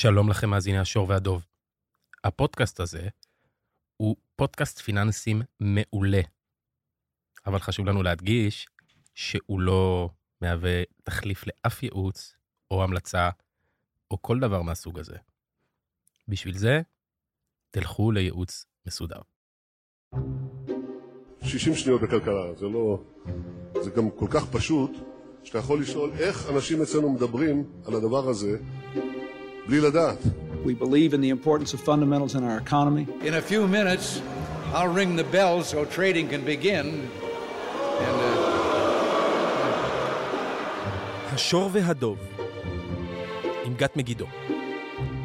שלום לכם, מאזיני השור והדוב. הפודקאסט הזה הוא פודקאסט פיננסים מעולה, אבל חשוב לנו להדגיש שהוא לא מהווה תחליף לאף ייעוץ או המלצה או כל דבר מהסוג הזה. בשביל זה, תלכו לייעוץ מסודר. 60 שניות בכלכלה, זה לא... זה גם כל כך פשוט, שאתה יכול לשאול איך אנשים אצלנו מדברים על הדבר הזה בלי לדעת. We believe in the importance of fundamentals in our economy. In a few minutes, I'll ring the bell so trading can begin. And, uh, השור והדוב, עם גת מגידו,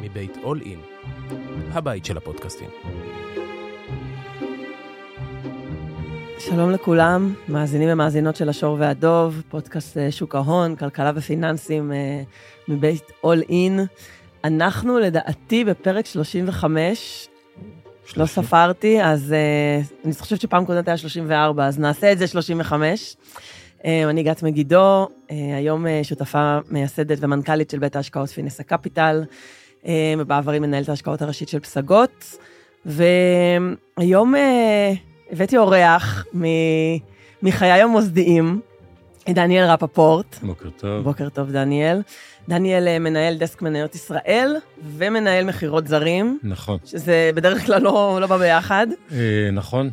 מבית אול אין, הבית של הפודקאסטים. שלום לכולם, מאזינים ומאזינות של השור והדוב, פודקאסט אה, שוק ההון, כלכלה ופיננסים אה, מבית אול אין. אנחנו לדעתי בפרק 35, לא ספרתי, אז אה, אני חושבת שפעם קודמת היה 34, אז נעשה את זה 35. אה, אני גת מגידו, אה, היום אה, שותפה מייסדת ומנכ"לית של בית ההשקעות פינסה קפיטל, אה, ובעברי מנהלת ההשקעות הראשית של פסגות, והיום אה, הבאתי אורח מ- מחיי המוסדיים, דניאל רפפורט. בוקר טוב. בוקר טוב, דניאל. דניאל אה, מנהל דסק מניות ישראל ומנהל מכירות זרים, נכון, שזה בדרך כלל לא, לא בא ביחד. אה, נכון,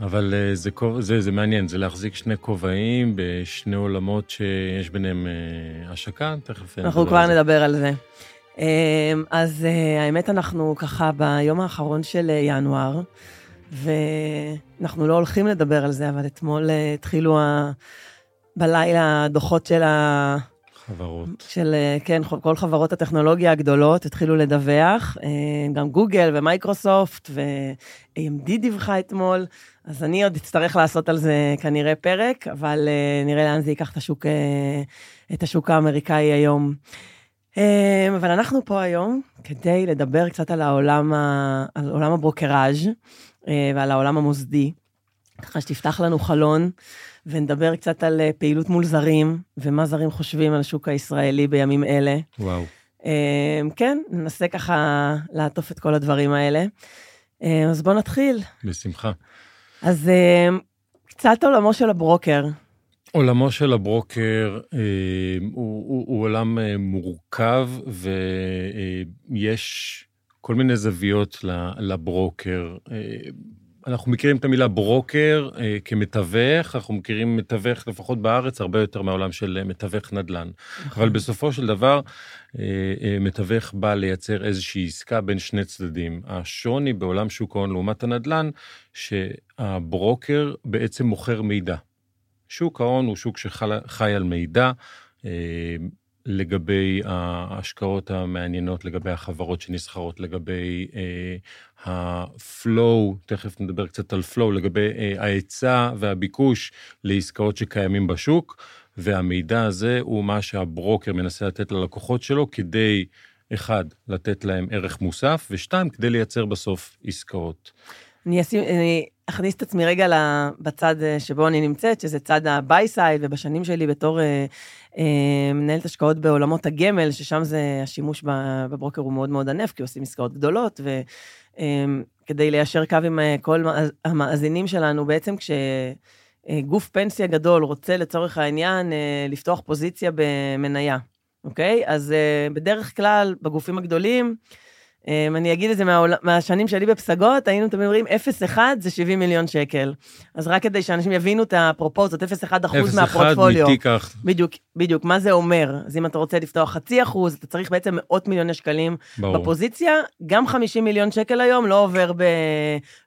אבל אה, זה, זה, זה מעניין, זה להחזיק שני כובעים בשני עולמות שיש ביניהם אה, השקה, תכף אנחנו כבר זה. נדבר על זה. אה, אז אה, האמת, אנחנו ככה ביום האחרון של אה, ינואר, ואנחנו לא הולכים לדבר על זה, אבל אתמול אה, התחילו ה... בלילה הדוחות של ה... חברות. של, אה, כן, כל חברות הטכנולוגיה הגדולות התחילו לדווח, אה, גם גוגל ומייקרוסופט ו-AMD דיווחה אתמול, אז אני עוד אצטרך לעשות על זה כנראה פרק, אבל אה, נראה לאן זה ייקח את השוק, את השוק האמריקאי היום. אבל אנחנו פה היום כדי לדבר קצת על העולם, ה, על עולם הברוקראז' ועל העולם המוסדי, ככה שתפתח לנו חלון. ונדבר קצת על אה, פעילות מול זרים, ומה זרים חושבים על השוק הישראלי בימים אלה. וואו. אה, כן, ננסה ככה לעטוף את כל הדברים האלה. אה, אז בואו נתחיל. בשמחה. אז אה, קצת עולמו של הברוקר. עולמו של הברוקר אה, הוא, הוא, הוא עולם אה, מורכב ויש כל מיני זוויות לברוקר. אה, אנחנו מכירים את המילה ברוקר אה, כמתווך, אנחנו מכירים מתווך לפחות בארץ הרבה יותר מהעולם של אה, מתווך נדל"ן. אבל בסופו של דבר, אה, אה, מתווך בא לייצר איזושהי עסקה בין שני צדדים. השוני בעולם שוק ההון לעומת הנדל"ן, שהברוקר בעצם מוכר מידע. שוק ההון הוא שוק שחי על מידע אה, לגבי ההשקעות המעניינות, לגבי החברות שנסחרות, לגבי אה, ה-flow, תכף נדבר קצת על flow, לגבי אה, ההיצע והביקוש לעסקאות שקיימים בשוק, והמידע הזה הוא מה שהברוקר מנסה לתת ללקוחות שלו כדי, אחד, לתת להם ערך מוסף, ושתיים, כדי לייצר בסוף עסקאות. אני, אשים, אני אכניס את עצמי רגע בצד אה, שבו אני נמצאת, שזה צד ה-buy side, ובשנים שלי בתור אה, מנהלת השקעות בעולמות הגמל, ששם זה, השימוש בברוקר הוא מאוד מאוד ענף, כי עושים עסקאות גדולות, וכדי ליישר קו עם אה, כל מאז- המאזינים שלנו, בעצם כשגוף פנסיה גדול רוצה לצורך העניין אה, לפתוח פוזיציה במניה, אוקיי? אז אה, בדרך כלל, בגופים הגדולים, אני אגיד את זה מהעול... מהשנים שלי בפסגות, היינו תמיד אומרים 0-1 זה 70 מיליון שקל. אז רק כדי שאנשים יבינו את הפרופורציות, 0-1 אחוז 0-1 מהפורטפוליו. מתיק האח- בדיוק, בדיוק, מה זה אומר? אז אם אתה רוצה לפתוח חצי אחוז, אתה צריך בעצם מאות מיליוני שקלים ברור. בפוזיציה, גם 50 מיליון שקל היום לא עובר ב...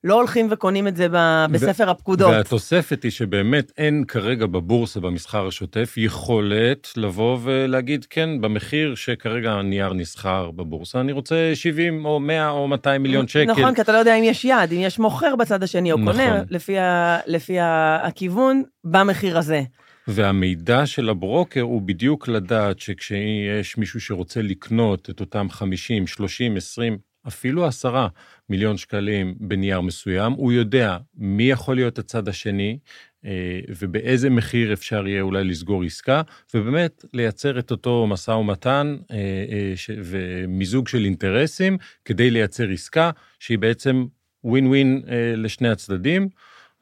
לא הולכים וקונים את זה ב... בספר הפקודות. והתוספת היא שבאמת אין כרגע בבורסה, במסחר השוטף, יכולת לבוא ולהגיד, כן, במחיר שכרגע הנייר נסחר בבורסה, אני רוצה 70 או 100 או 200 מיליון שקל. נכון, כי אתה לא יודע אם יש יעד, אם יש מוכר בצד השני או קונה, נכון. לפי, ה... לפי ה... הכיוון, במחיר הזה. והמידע של הברוקר הוא בדיוק לדעת שכשיש מישהו שרוצה לקנות את אותם 50, 30, 20 אפילו עשרה מיליון שקלים בנייר מסוים, הוא יודע מי יכול להיות הצד השני, אה, ובאיזה מחיר אפשר יהיה אולי לסגור עסקה, ובאמת לייצר את אותו משא ומתן אה, אה, ומיזוג של אינטרסים כדי לייצר עסקה שהיא בעצם ווין ווין לשני הצדדים.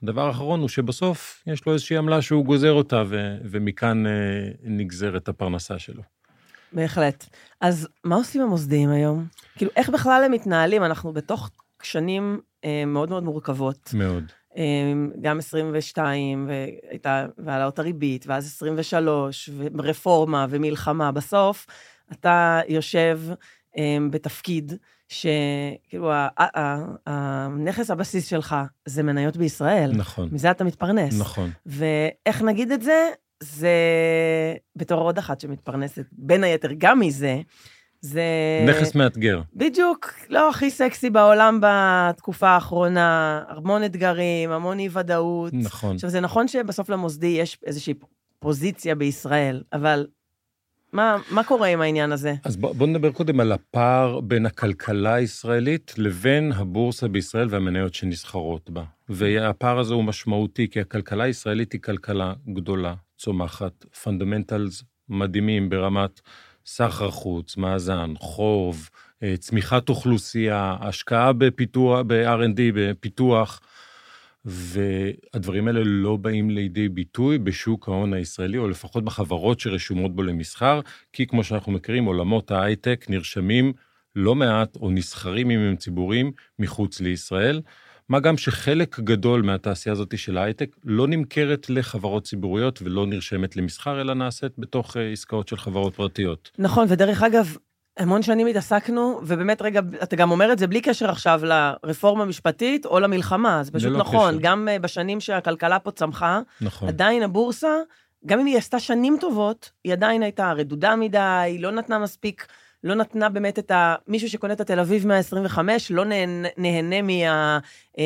הדבר האחרון הוא שבסוף יש לו איזושהי עמלה שהוא גוזר אותה, ומכאן נגזרת הפרנסה שלו. בהחלט. אז מה עושים המוסדיים היום? כאילו, איך בכלל הם מתנהלים? אנחנו בתוך שנים אה, מאוד מאוד מורכבות. מאוד. אמ, גם 22, והייתה, והעלאות הריבית, ואז 23, ורפורמה ומלחמה. בסוף, אתה יושב אמ, בתפקיד שכאילו, הנכס הבסיס שלך זה מניות בישראל. נכון. מזה אתה מתפרנס. נכון. ואיך נגיד את זה? זה בתור עוד אחת שמתפרנסת, בין היתר גם מזה, זה... נכס מאתגר. בדיוק, לא הכי סקסי בעולם בתקופה האחרונה, המון אתגרים, המון אי-ודאות. נכון. עכשיו, זה נכון שבסוף למוסדי יש איזושהי פוזיציה בישראל, אבל מה, מה קורה עם העניין הזה? אז בוא, בוא נדבר קודם על הפער בין הכלכלה הישראלית לבין הבורסה בישראל והמניות שנסחרות בה. והפער הזה הוא משמעותי, כי הכלכלה הישראלית היא כלכלה גדולה, צומחת, fundamentals מדהימים ברמת סחר חוץ, מאזן, חוב, אה, צמיחת אוכלוסייה, השקעה בפיתוח, ב-R&D, בפיתוח, והדברים האלה לא באים לידי ביטוי בשוק ההון הישראלי, או לפחות בחברות שרשומות בו למסחר, כי כמו שאנחנו מכירים, עולמות ההייטק נרשמים לא מעט, או נסחרים אם הם ציבוריים, מחוץ לישראל. מה גם שחלק גדול מהתעשייה הזאת של ההייטק לא נמכרת לחברות ציבוריות ולא נרשמת למסחר, אלא נעשית בתוך אה, עסקאות של חברות פרטיות. נכון, ודרך אגב, המון שנים התעסקנו, ובאמת, רגע, אתה גם אומר את זה בלי קשר עכשיו לרפורמה המשפטית או למלחמה, זה פשוט נכון. קשר. גם אה, בשנים שהכלכלה פה צמחה, נכון. עדיין הבורסה, גם אם היא עשתה שנים טובות, היא עדיין הייתה רדודה מדי, לא נתנה מספיק לא נתנה באמת את ה... מישהו שקונה את התל אביב 125, לא נהנה, נהנה מה, אה,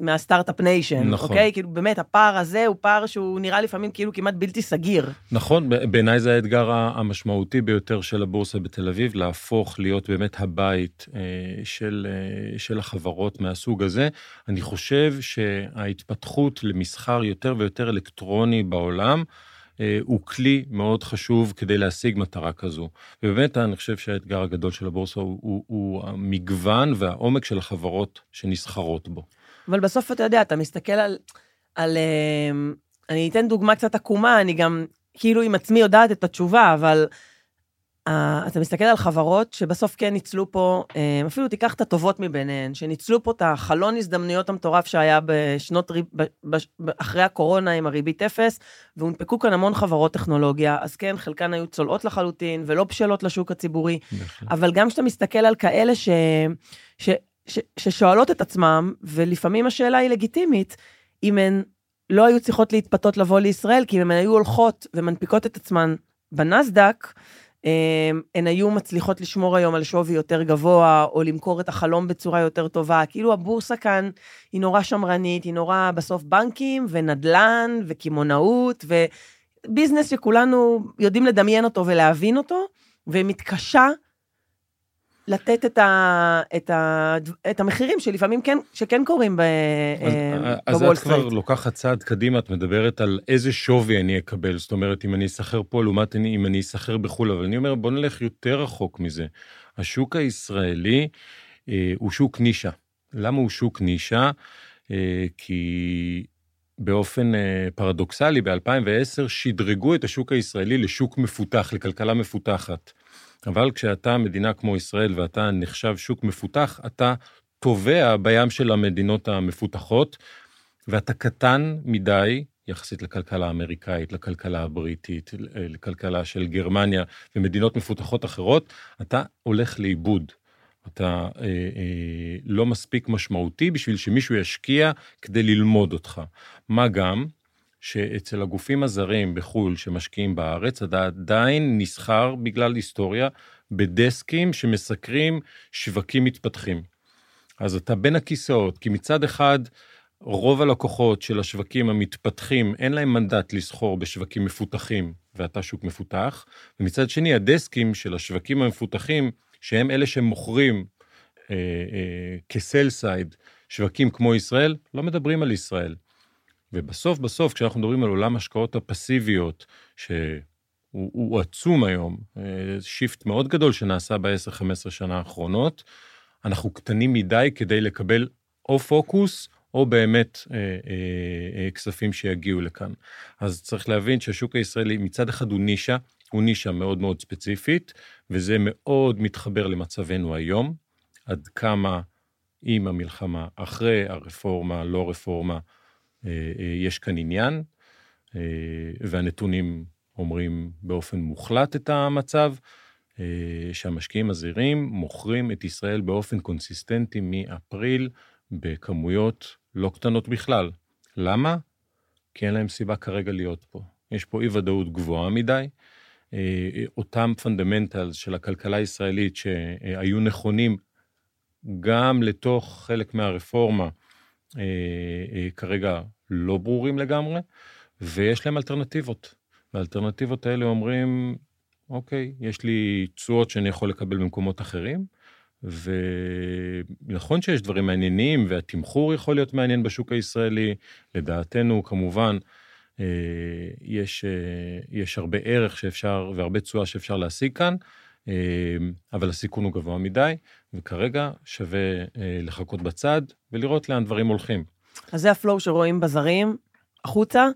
מה start-up nation, נכון. אוקיי? כאילו, באמת, הפער הזה הוא פער שהוא נראה לפעמים כאילו כמעט בלתי סגיר. נכון, בעיניי זה האתגר המשמעותי ביותר של הבורסה בתל אביב, להפוך להיות באמת הבית אה, של, אה, של החברות מהסוג הזה. אני חושב שההתפתחות למסחר יותר ויותר אלקטרוני בעולם, הוא כלי מאוד חשוב כדי להשיג מטרה כזו. ובאמת, אני חושב שהאתגר הגדול של הבורסה הוא, הוא, הוא המגוון והעומק של החברות שנסחרות בו. אבל בסוף אתה יודע, אתה מסתכל על... על אה, אני אתן דוגמה קצת עקומה, אני גם כאילו עם עצמי יודעת את התשובה, אבל אתה מסתכל על חברות שבסוף כן ניצלו פה, uh, אפילו תיקח את הטובות מביניהן, שניצלו פה את החלון הזדמנויות המטורף שהיה בשנות, אחרי הקורונה עם הריבית אפס, והונפקו כאן המון חברות טכנולוגיה, אז כן, חלקן היו צולעות לחלוטין ולא בשלות לשוק הציבורי, אבל גם כשאתה מסתכל על כאלה ש, ש, ש, ששואלות את עצמם, ולפעמים השאלה היא לגיטימית, אם הן לא היו צריכות להתפתות לבוא לישראל, כי אם הן היו הולכות ומנפיקות את עצמן בנסדק, הן היו מצליחות לשמור היום על שווי יותר גבוה, או למכור את החלום בצורה יותר טובה. כאילו הבורסה כאן היא נורא שמרנית, היא נורא בסוף בנקים, ונדל"ן, וקמעונאות, ו business שכולנו יודעים לדמיין אותו ולהבין אותו, ומתקשה לתת את, ה, את, ה, את המחירים שלפעמים כן, שכן קורים בוול סטריט. אז את כבר לוקחת צעד קדימה, את מדברת על איזה שווי אני אקבל, זאת אומרת, אם אני אסחר פה לעומת אם אני אסחר בחו"ל, אבל אני אומר, בוא נלך יותר רחוק מזה. השוק הישראלי אה, הוא שוק נישה. למה הוא שוק נישה? אה, כי באופן אה, פרדוקסלי, ב-2010 שדרגו את השוק הישראלי לשוק מפותח, לכלכלה מפותחת. אבל כשאתה מדינה כמו ישראל ואתה נחשב שוק מפותח, אתה טובע בים של המדינות המפותחות, ואתה קטן מדי יחסית לכלכלה האמריקאית, לכלכלה הבריטית, לכלכלה של גרמניה ומדינות מפותחות אחרות, אתה הולך לאיבוד. אתה אה, אה, לא מספיק משמעותי בשביל שמישהו ישקיע כדי ללמוד אותך. מה גם שאצל הגופים הזרים בחו"ל שמשקיעים בארץ, אתה עדיין נסחר בגלל היסטוריה בדסקים שמסקרים שווקים מתפתחים. אז אתה בין הכיסאות, כי מצד אחד, רוב הלקוחות של השווקים המתפתחים, אין להם מנדט לסחור בשווקים מפותחים, ואתה שוק מפותח, ומצד שני, ה desks ים של השווקים המפותחים, שהם אלה שמוכרים כ sell side, שווקים כמו ישראל, לא מדברים על ישראל. ובסוף בסוף, כשאנחנו מדברים על עולם השקעות הפסיביות, שהוא הוא עצום היום, shift מאוד גדול שנעשה ב-10-15 שנה האחרונות, אנחנו קטנים מדי כדי לקבל או פוקוס או באמת אה, אה, אה, כספים שיגיעו לכאן. אז צריך להבין שהשוק הישראלי מצד אחד הוא נישה, הוא נישה מאוד מאוד ספציפית, וזה מאוד מתחבר למצבנו היום, עד כמה עם המלחמה, אחרי הרפורמה, לא רפורמה, אה, אה, יש כאן עניין, אה, והנתונים אומרים באופן מוחלט את המצב. שהמשקיעים הזהירים מוכרים את ישראל באופן קונסיסטנטי מאפריל בכמויות לא קטנות בכלל. למה? כי אין להם סיבה כרגע להיות פה. יש פה אי-ודאות גבוהה מדי. אותם fundamentals של הכלכלה הישראלית שהיו נכונים גם לתוך חלק מהרפורמה, כרגע לא ברורים לגמרי, ויש להם אלטרנטיבות. והאלטרנטיבות האלה אומרים, אוקיי, יש לי תשואות שאני יכול לקבל במקומות אחרים, ונכון שיש דברים מעניינים, והתמחור יכול להיות מעניין בשוק הישראלי, לדעתנו, כמובן, אה, יש, אה, יש הרבה ערך שאפשר, והרבה תשואה שאפשר להשיג כאן, אה, אבל הסיכון הוא גבוה מדי, וכרגע שווה לחכות בצד ולראות לאן דברים הולכים. אז זה הפלואו שרואים בזרים החוצה.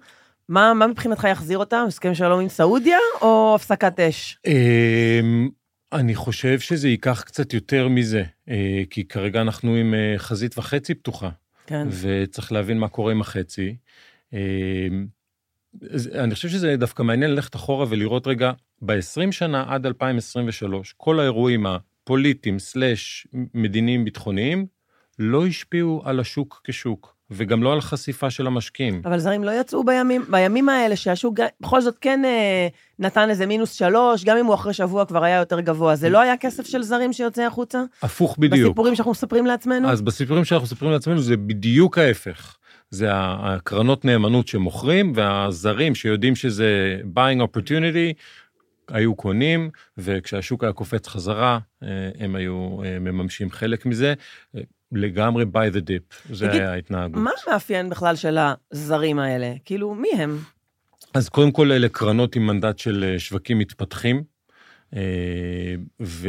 מה, מה מבחינתך יחזיר אותם? הסכם שלום עם סעודיה או הפסקת אש? אמ, אני חושב שזה ייקח קצת יותר מזה, אה, כי כרגע אנחנו עם אה, חזית וחצי פתוחה. כן. וצריך להבין מה קורה עם החצי. אמ, אני חושב שזה דווקא מעניין ללכת אחורה ולראות רגע, ב-20 שנה עד 2023, כל האירועים הפוליטיים סלאש מדיניים ביטחוניים לא השפיעו על השוק כשוק. וגם לא על חשיפה של המשקיעים. אבל זרים לא יצאו בימים, בימים האלה שהשוק בכל זאת כן אה, נתן איזה מינוס שלוש, גם אם הוא אחרי שבוע כבר היה יותר גבוה. זה לא היה כסף של זרים שיוצא החוצה? הפוך בדיוק. בסיפורים שאנחנו מספרים לעצמנו? אז בסיפורים שאנחנו מספרים לעצמנו זה בדיוק ההפך. זה הקרנות נאמנות שמוכרים, והזרים שיודעים שזה buying opportunity, היו קונים, וכשהשוק היה קופץ חזרה, אה, הם היו אה, מממשים חלק מזה. לגמרי by the dip, זה היה ההתנהגות. מה מאפיין בכלל של הזרים האלה? כאילו, מי הם? אז קודם כל, אלה קרנות עם מנדט של אה, שווקים מתפתחים, אה, ו,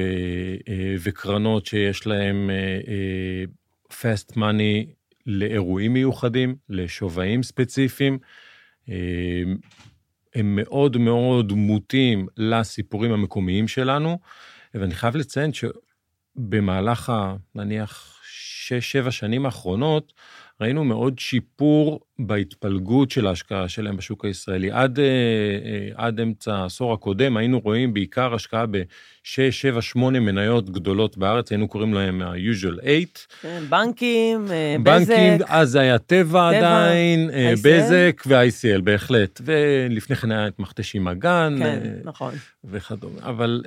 אה, וקרנות שיש להם fast money לאירועים מיוחדים, לשווים ספציפיים. הם מאוד מאוד מוטים לסיפורים המקומיים שלנו, ואני חייב לציין שבמהלך, נניח, שש, שבע שנים האחרונות, ראינו מאוד שיפור בהתפלגות של ההשקעה שלהם בשוק הישראלי. עד, אה, אה, עד אמצע העשור הקודם היינו רואים בעיקר השקעה ב-6, 7, 8 מניות גדולות בארץ, היינו קוראים להם ה-usual 8. כן, בנקים, אה, בזק. בנקים, אז זה היה טבע עדיין, ICL. בזק ו-ICL בהחלט. ולפני כן היה את מכתשים אגן. כן, נכון. וכדומה. אבל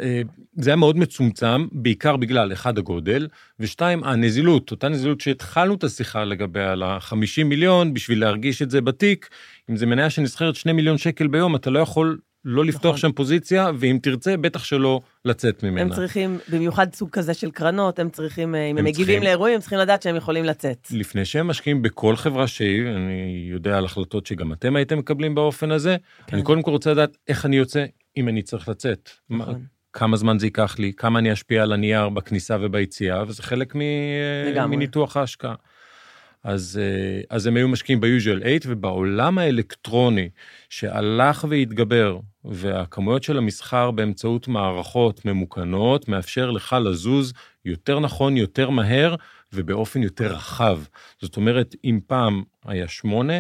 זה היה מאוד מצומצם, בעיקר בגלל, אחד, הגודל, ושתיים, הנזילות, אותה נזילות שהתחלנו את השיחה לגביה על ה-50 מיליון, בשביל להרגיש להרגיש את זה בתיק, אם זה מניה שנסחרת 2 מיליון שקל ביום, אתה לא יכול לא לפתוח נכון. שם פוזיציה, ואם תרצה, בטח שלא לצאת ממנה. הם צריכים, במיוחד סוג כזה של קרנות, הם צריכים, אם הם, הם מגיבים צריכים, לאירועים, הם צריכים לדעת שהם יכולים לצאת. לפני שהם משקיעים בכל חברה שהיא, אני יודע על החלטות שגם אתם הייתם מקבלים באופן הזה, כן. אני קודם כל רוצה לדעת איך אני יוצא, אם אני צריך לצאת. נכון. מה, כמה זמן זה ייקח לי, כמה אני אשפיע על הנייר בכניסה וביציאה, וזה חלק מניתוח ההשקעה. אז, אה, אז הם היו משקיעים ב-usual 8, ובעולם האלקטרוני שהלך והתגבר, והכמויות של המסחר באמצעות מערכות ממוכנות, מאפשר לך לזוז יותר נכון, יותר מהר, ובאופן יותר רחב. זאת אומרת, אם פעם היה שמונה,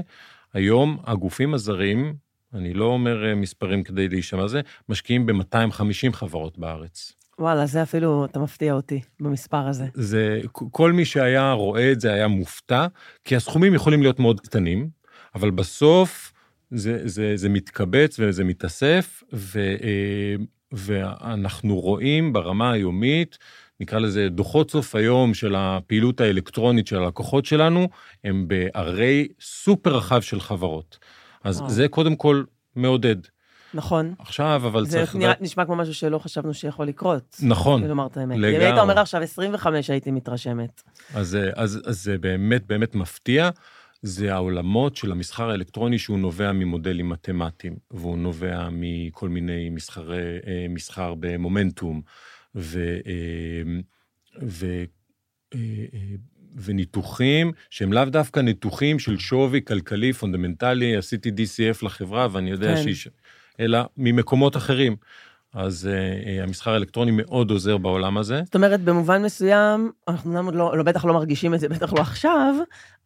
היום הגופים הזרים, אני לא אומר אה, מספרים כדי להישמע זה, משקיעים ב-250 חברות בארץ. וואלה, זה אפילו, אתה מפתיע אותי במספר הזה. זה, כל מי שהיה רואה את זה היה מופתע, כי הסכומים יכולים להיות מאוד קטנים, אבל בסוף זה, זה, זה מתקבץ וזה מתאסף, ו, אה, ואנחנו רואים ברמה היומית, נקרא לזה דוחות סוף היום של הפעילות האלקטרונית של הלקוחות שלנו, הם בארי סופר רחב של חברות. אז וואו. זה קודם כל מעודד. נכון. עכשיו, אבל זה צריך... נראה- לדעת- נשמע כמו משהו שלא חשבנו שיכול לקרות. נכון. לומר את האמת. אם לגמרי. היית אומר עכשיו 25, הייתי מתרשמת. אז, אה, אז, אז זה באמת באמת מפתיע. זה העולמות של המסחר האלקטרוני שהוא נובע ממודלים מתמטיים, והוא נובע מכל מיני מסחרי, אה, מסחר במומנטום, ו, אה, ו, אה, וניתוחים שהם לאו דווקא ניתוחים של שווי כלכלי fundamental י, עשיתי DCF לחברה ואני יודע כן. שיש... אלא ממקומות אחרים. אז אה, אה, המסחר האלקטרוני מאוד עוזר בעולם הזה. זאת אומרת, במובן מסוים, אנחנו אומנם לא, לא, בטח לא מרגישים את זה, בטח לא עכשיו,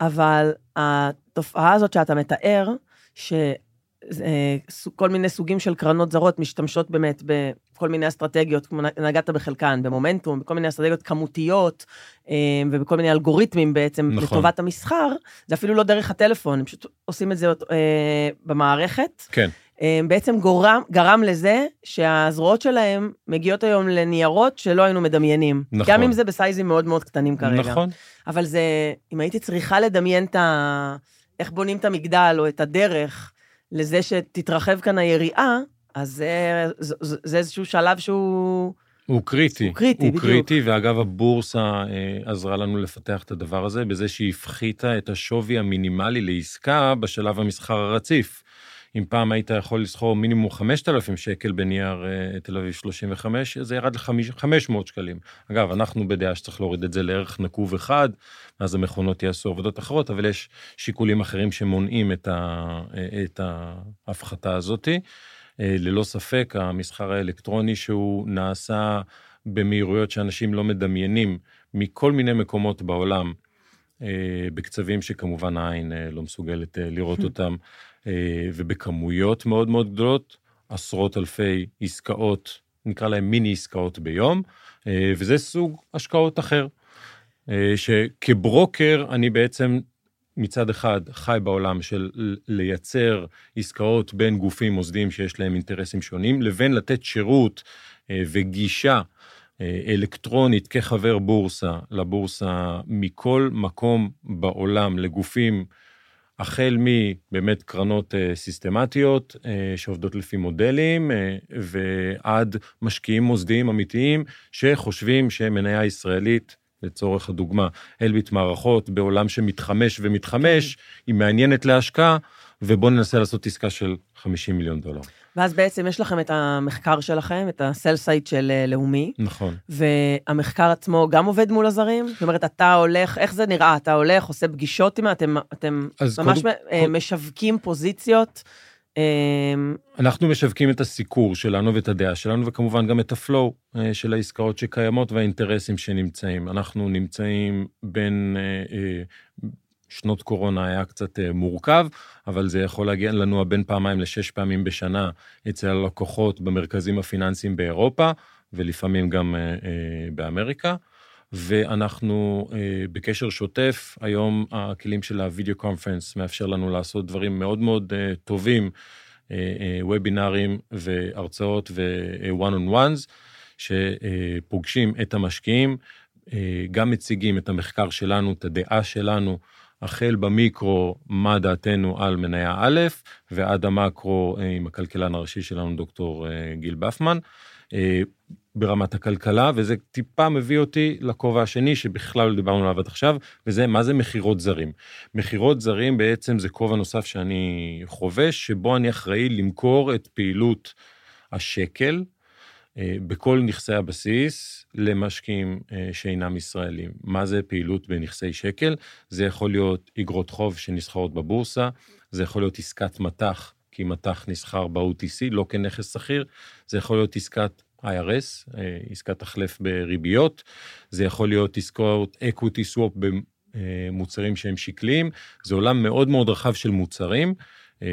אבל התופעה הזאת שאתה מתאר, שכל מיני סוגים של קרנות זרות משתמשות באמת בכל מיני אסטרטגיות, כמו נגעת בחלקן, במומנטום, בכל מיני אסטרטגיות כמותיות, אה, ובכל מיני אלגוריתמים בעצם, נכון. לטובת המסחר, זה אפילו לא דרך הטלפון, הם פשוט עושים את זה אה, במערכת. כן. אה, בעצם גורם, גרם לזה שהזרועות שלהם מגיעות היום לניירות שלא היינו מדמיינים. נכון. גם אם זה בסייזים מאוד מאוד קטנים כרגע. נכון. אבל זה, אם הייתי צריכה לדמיין את ה... איך בונים את המגדל או את הדרך לזה שתתרחב כאן היריעה, אז זה, זה, זה, זה איזשהו שלב שהוא... הוא קריטי. הוא קריטי, הוא בדיוק. קריטי, ואגב, הבורסה אה, עזרה לנו לפתח את הדבר הזה בזה שהיא הפחיתה את השווי המינימלי לעסקה בשלב המסחר הרציף. אם פעם היית יכול לסחור מינימום 5,000 שקל בנייר אה, תל אביב 35, זה ירד ל-500 שקלים. אגב, אנחנו בדעה שצריך להוריד את זה לערך נקוב אחד, אז המכונות יעשו עבודות אחרות, אבל יש שיקולים אחרים שמונעים את, ה, את ההפחתה הזאתי. אה, ללא ספק, המסחר האלקטרוני שהוא נעשה במהירויות שאנשים לא מדמיינים מכל מיני מקומות בעולם, אה, בקצבים שכמובן העין לא מסוגלת לראות אותם, ובכמויות מאוד מאוד גדולות, עשרות אלפי עסקאות, נקרא להם מיני עסקאות ביום, אה, וזה סוג השקעות אחר. אה, שכברוקר אני בעצם מצד אחד חי בעולם של לייצר עסקאות בין גופים מוסדיים שיש להם אינטרסים שונים, לבין לתת שירות אה, וגישה אה, אלקטרונית כחבר בורסה לבורסה מכל מקום בעולם לגופים החל מבאמת קרנות אה, סיסטמטיות אה, שעובדות לפי מודלים אה, ועד משקיעים מוסדיים אמיתיים שחושבים שמניה ישראלית לצורך הדוגמה, אלביט מערכות בעולם שמתחמש ומתחמש, היא מעניינת להשקעה, ובואו ננסה לעשות עסקה של 50 מיליון דולר. ואז בעצם יש לכם את המחקר שלכם, את ה sell side של אה, לאומי, נכון. והמחקר עצמו גם עובד מול הזרים? זאת אומרת, אתה הולך, איך זה נראה? אתה הולך, עושה פגישות עם... אתם, אתם ממש קודם- מ- אה, משווקים פוזיציות. אה, אנחנו משווקים את הסיקור שלנו ואת הדעה שלנו, וכמובן גם את ה flow של העסקאות שקיימות והאינטרסים שנמצאים. אנחנו נמצאים בין שנות קורונה היה קצת אה, מורכב, אבל זה יכול להגיע לנו בין פעמיים לשש פעמים בשנה אצל הלקוחות במרכזים הפיננסיים באירופה, ולפעמים גם אה, אה, באמריקה. ואנחנו בקשר שוטף, היום הכלים של הווידאו קונפרנס מאפשר לנו לעשות דברים מאוד מאוד טובים, וובינארים והרצאות ו-one on ones, שפוגשים את המשקיעים, גם מציגים את המחקר שלנו, את הדעה שלנו, החל במיקרו, מה דעתנו על מניה א', ועד המקרו אה, עם הכלכלן הראשי שלנו, דוקטור אה, גיל בפמן. אה, ברמת הכלכלה, וזה טיפה מביא אותי לכובע השני שבכלל לא דיברנו עליו עד עכשיו, וזה מה זה מכירות זרים. מכירות זרים בעצם זה כובע נוסף שאני חובש, שבו אני אחראי למכור את פעילות השקל בכל נכסי הבסיס למשקיעים אה, שאינם ישראלים. מה זה פעילות בנכסי שקל? זה יכול להיות אגרות חוב שנסחרות בבורסה, זה יכול להיות עסקת מטח, כי מטח נסחר ב-OTC, לא כנכס שכיר, זה יכול להיות עסקת IRS, אה, עסקת החלף בריביות, זה יכול להיות עסקאות equity swap במוצרים שהם שקליים, זה עולם מאוד מאוד רחב של מוצרים, אה,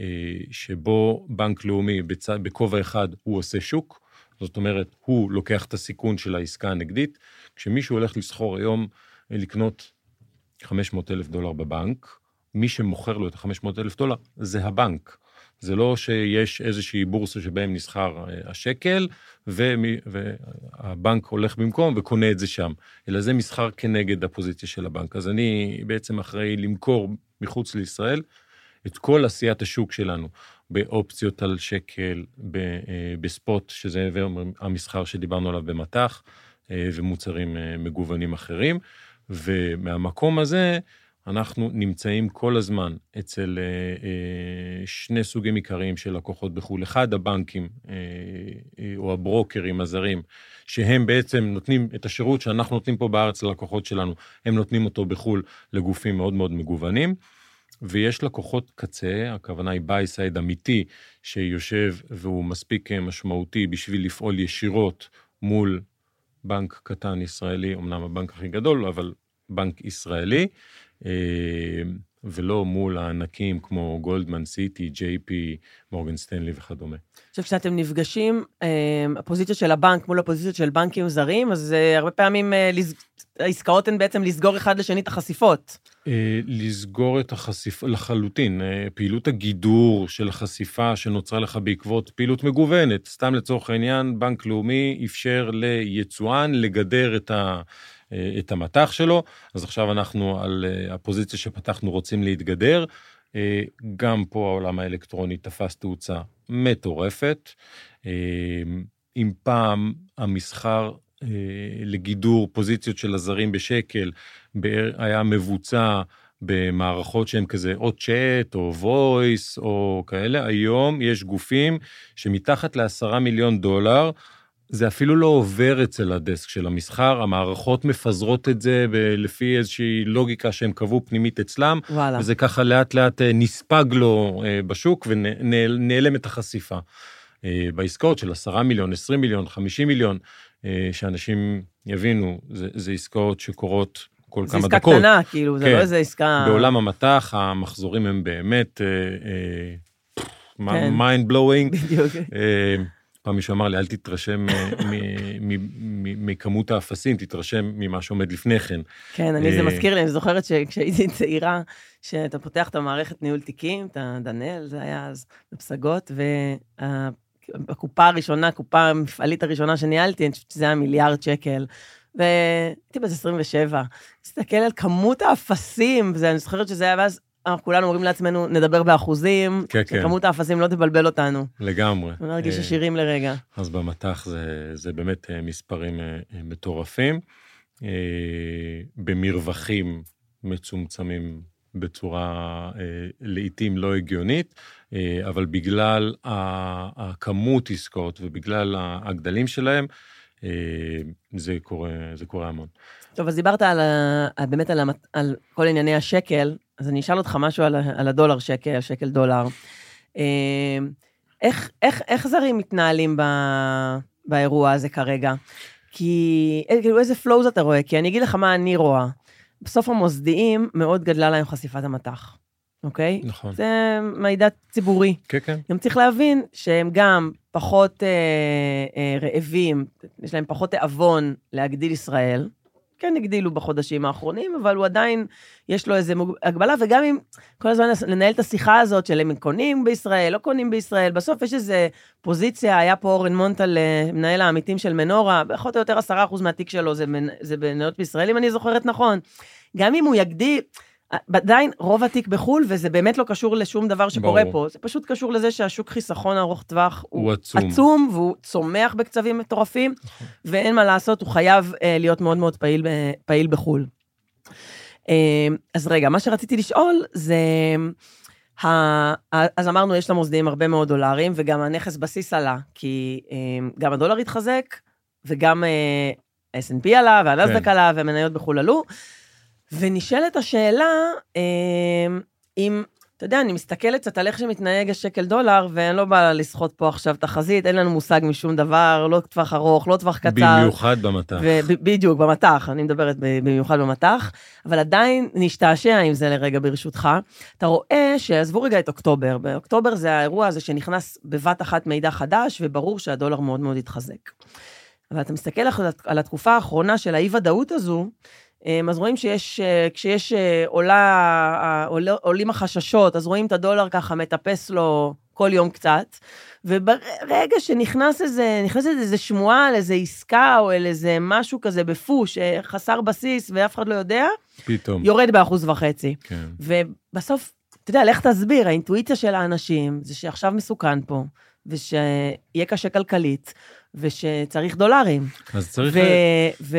אה, שבו בנק לאומי בכובע אחד הוא עושה שוק, זאת אומרת, הוא לוקח את הסיכון של העסקה הנגדית. כשמישהו הולך לסחור היום, לקנות 500 אלף דולר בבנק, מי שמוכר לו את ה-500 אלף דולר זה הבנק. זה לא שיש איזושהי בורסה שבהם נסחר אה, השקל, ומי, והבנק הולך במקום וקונה את זה שם, אלא זה מסחר כנגד הפוזיציה של הבנק. אז אני בעצם אחראי למכור מחוץ לישראל את כל עשיית השוק שלנו באופציות על שקל, ב- אה, בספוט, שזה המסחר שדיברנו עליו במטח, אה, ומוצרים אה, מגוונים אחרים. ומהמקום הזה, אנחנו נמצאים כל הזמן אצל שני סוגים עיקריים של לקוחות בחו"ל. אחד, הבנקים או הברוקרים הזרים, שהם בעצם נותנים את השירות שאנחנו נותנים פה בארץ ללקוחות שלנו, הם נותנים אותו בחו"ל לגופים מאוד מאוד מגוונים. ויש לקוחות קצה, הכוונה היא buy side אמיתי, שיושב והוא מספיק משמעותי בשביל לפעול ישירות מול בנק קטן ישראלי, אמנם הבנק הכי גדול, אבל בנק ישראלי, אה, ולא מול הענקים כמו גולדמן סיטי, ג'יי פי, מורגן סטנלי וכדומה. עכשיו, כשאתם נפגשים, אה, הפוזיציה של הבנק מול הפוזיציה של בנקים זרים, אז אה, הרבה פעמים העסקאות הן בעצם לסגור אחד לשני את החשיפות. לסגור את החשיפה לחלוטין. פעילות הגידור של החשיפה שנוצרה לך בעקבות פעילות מגוונת, סתם לצורך העניין, בנק לאומי אפשר ליצואן לגדר את ה... אה, את המטח שלו, אז עכשיו אנחנו על אה, הפוזיציה שפתחנו רוצים להתגדר. אה, גם פה העולם האלקטרוני תפס תאוצה מטורפת. אם פעם המסחר לגידור פוזיציות של הזרים בשקל היה מבוצע במערכות שהן כזה או צ'אט או וויס או כאלה, היום יש גופים שמתחת לעשרה מיליון דולר זה אפילו לא עובר אצל הדסק של המסחר, המערכות מפזרות את זה ב- לפי איזושהי לוגיקה שהם קבעו פנימית אצלם, וואלה. וזה ככה לאט לאט אה, נספג לו אה, בשוק ונעלמת החשיפה. אה, בעסקאות של 10 מיליון, 20 מיליון, 50 מיליון, שאנשים יבינו, זה, זה עסקאות שקורות כל כמה דקות. זה עסקה קטנה, כאילו, כן. זה לא כן. איזה עסקה... בעולם המטח, המחזורים הם באמת כן. mind blowing. בדיוק. פעם מישהו אמר לי, אל תתרשם מכמות האפסים, תתרשם ממה שעומד לפני כן. כן, אני, זה אה, מזכיר לי, אני זוכרת שכשהייתי צעירה, שאתה פותח את המערכת ניהול תיקים, את הדנאל, זה היה אז בפסגות, והקופה הראשונה, הקופה המפעלית הראשונה שניהלתי, אני חושבת שזה היה מיליארד שקל. והייתי בת 27, תסתכל על כמות האפסים, אני זוכרת שזה היה, ואז אנחנו כולנו אומרים לעצמנו, נדבר באחוזים, כן, כן. כמות האפסים לא תבלבל אותנו. לגמרי. לא נרגיש אה, עשירים לרגע. אז במטח זה, זה באמת אה, מספרים אה, מטורפים, במרווחים מצומצמים בצורה לעיתים לא הגיונית, אבל בגלל הכמות עסקאות ובגלל הגדלים שלהם, זה קורה, זה קורה המון. טוב, אז דיברת על, באמת על, על כל ענייני השקל, אז אני אשאל אותך משהו על, על הדולר שקל, שקל דולר. אמ, איך, איך, איך זרים מתנהלים ב, באירוע הזה כרגע? כי אה, כאילו איזה פלואוז אתה רואה? כי אני אגיד לך מה אני רואה. בסוף המוסדיים מאוד גדלה להם חשיפת המטח, אוקיי? נכון. זה מידע ציבורי. כן, כן. גם צריך להבין שהם גם פחות אה, אה, רעבים, יש להם פחות תיאבון להגדיל ישראל, כן הגדילו בחודשים האחרונים, אבל הוא עדיין, יש לו איזה הגבלה, וגם אם כל הזמן לנהל את השיחה הזאת של הם קונים בישראל, לא קונים בישראל, בסוף יש איזה פוזיציה, היה פה אורן מונטל, אה, מנהל העמיתים של מנורה, פחות או יותר עשרה אחוז מהתיק שלו זה, זה בניות בישראל, אם אני זוכרת נכון. גם אם הוא יגדיל, עדיין רוב התיק בחו"ל, וזה באמת לא קשור לשום דבר שקורה ברור. פה, זה פשוט קשור לזה שהשוק חיסכון ארוך טווח הוא, הוא עצום. עצום, והוא צומח בקצבים מטורפים, נכון. ואין מה לעשות, הוא חייב uh, להיות מאוד מאוד פעיל, פעיל בחו"ל. Uh, אז רגע, מה שרציתי לשאול זה, ה, אז אמרנו, יש למוסדיים הרבה מאוד דולרים, וגם הנכס בסיס עלה, כי uh, גם הדולר התחזק, וגם uh, S&P עלה, והנסדק כן. עלה, והמניות בחו"ל עלו. ונשאלת השאלה, אמ, אם, אתה יודע, אני מסתכלת קצת על איך שמתנהג השקל דולר, ואני לא באה לסחוט פה עכשיו תחזית, אין לנו מושג משום דבר, לא טווח ארוך, לא טווח קצר. במיוחד במטח. בדיוק, במטח, אני מדברת במיוחד במטח, אבל עדיין נשתעשע עם זה לרגע ברשותך. אתה רואה שעזבו רגע את אוקטובר, באוקטובר זה האירוע הזה שנכנס בבת אחת מידע חדש, וברור שהדולר מאוד מאוד התחזק. אבל אתה מסתכל על התקופה האחרונה של האי-ודאות הזו, אז רואים שיש, אה, כשיש אה, עולה, עול, עולים החששות, אז רואים את הדולר ככה מטפס לו כל יום קצת, וברגע שנכנס איזה, נכנסת איזה שמועה על איזה עסקה או על איזה משהו כזה בפוש, אה, חסר בסיס ואף אחד לא יודע, פתאום. יורד באחוז וחצי. כן. ובסוף, אתה יודע, לך תסביר, האינטואיציה של האנשים זה שעכשיו מסוכן פה, ושיהיה קשה כלכלית, ושצריך דולרים. אז צריך, ו... ו... ו...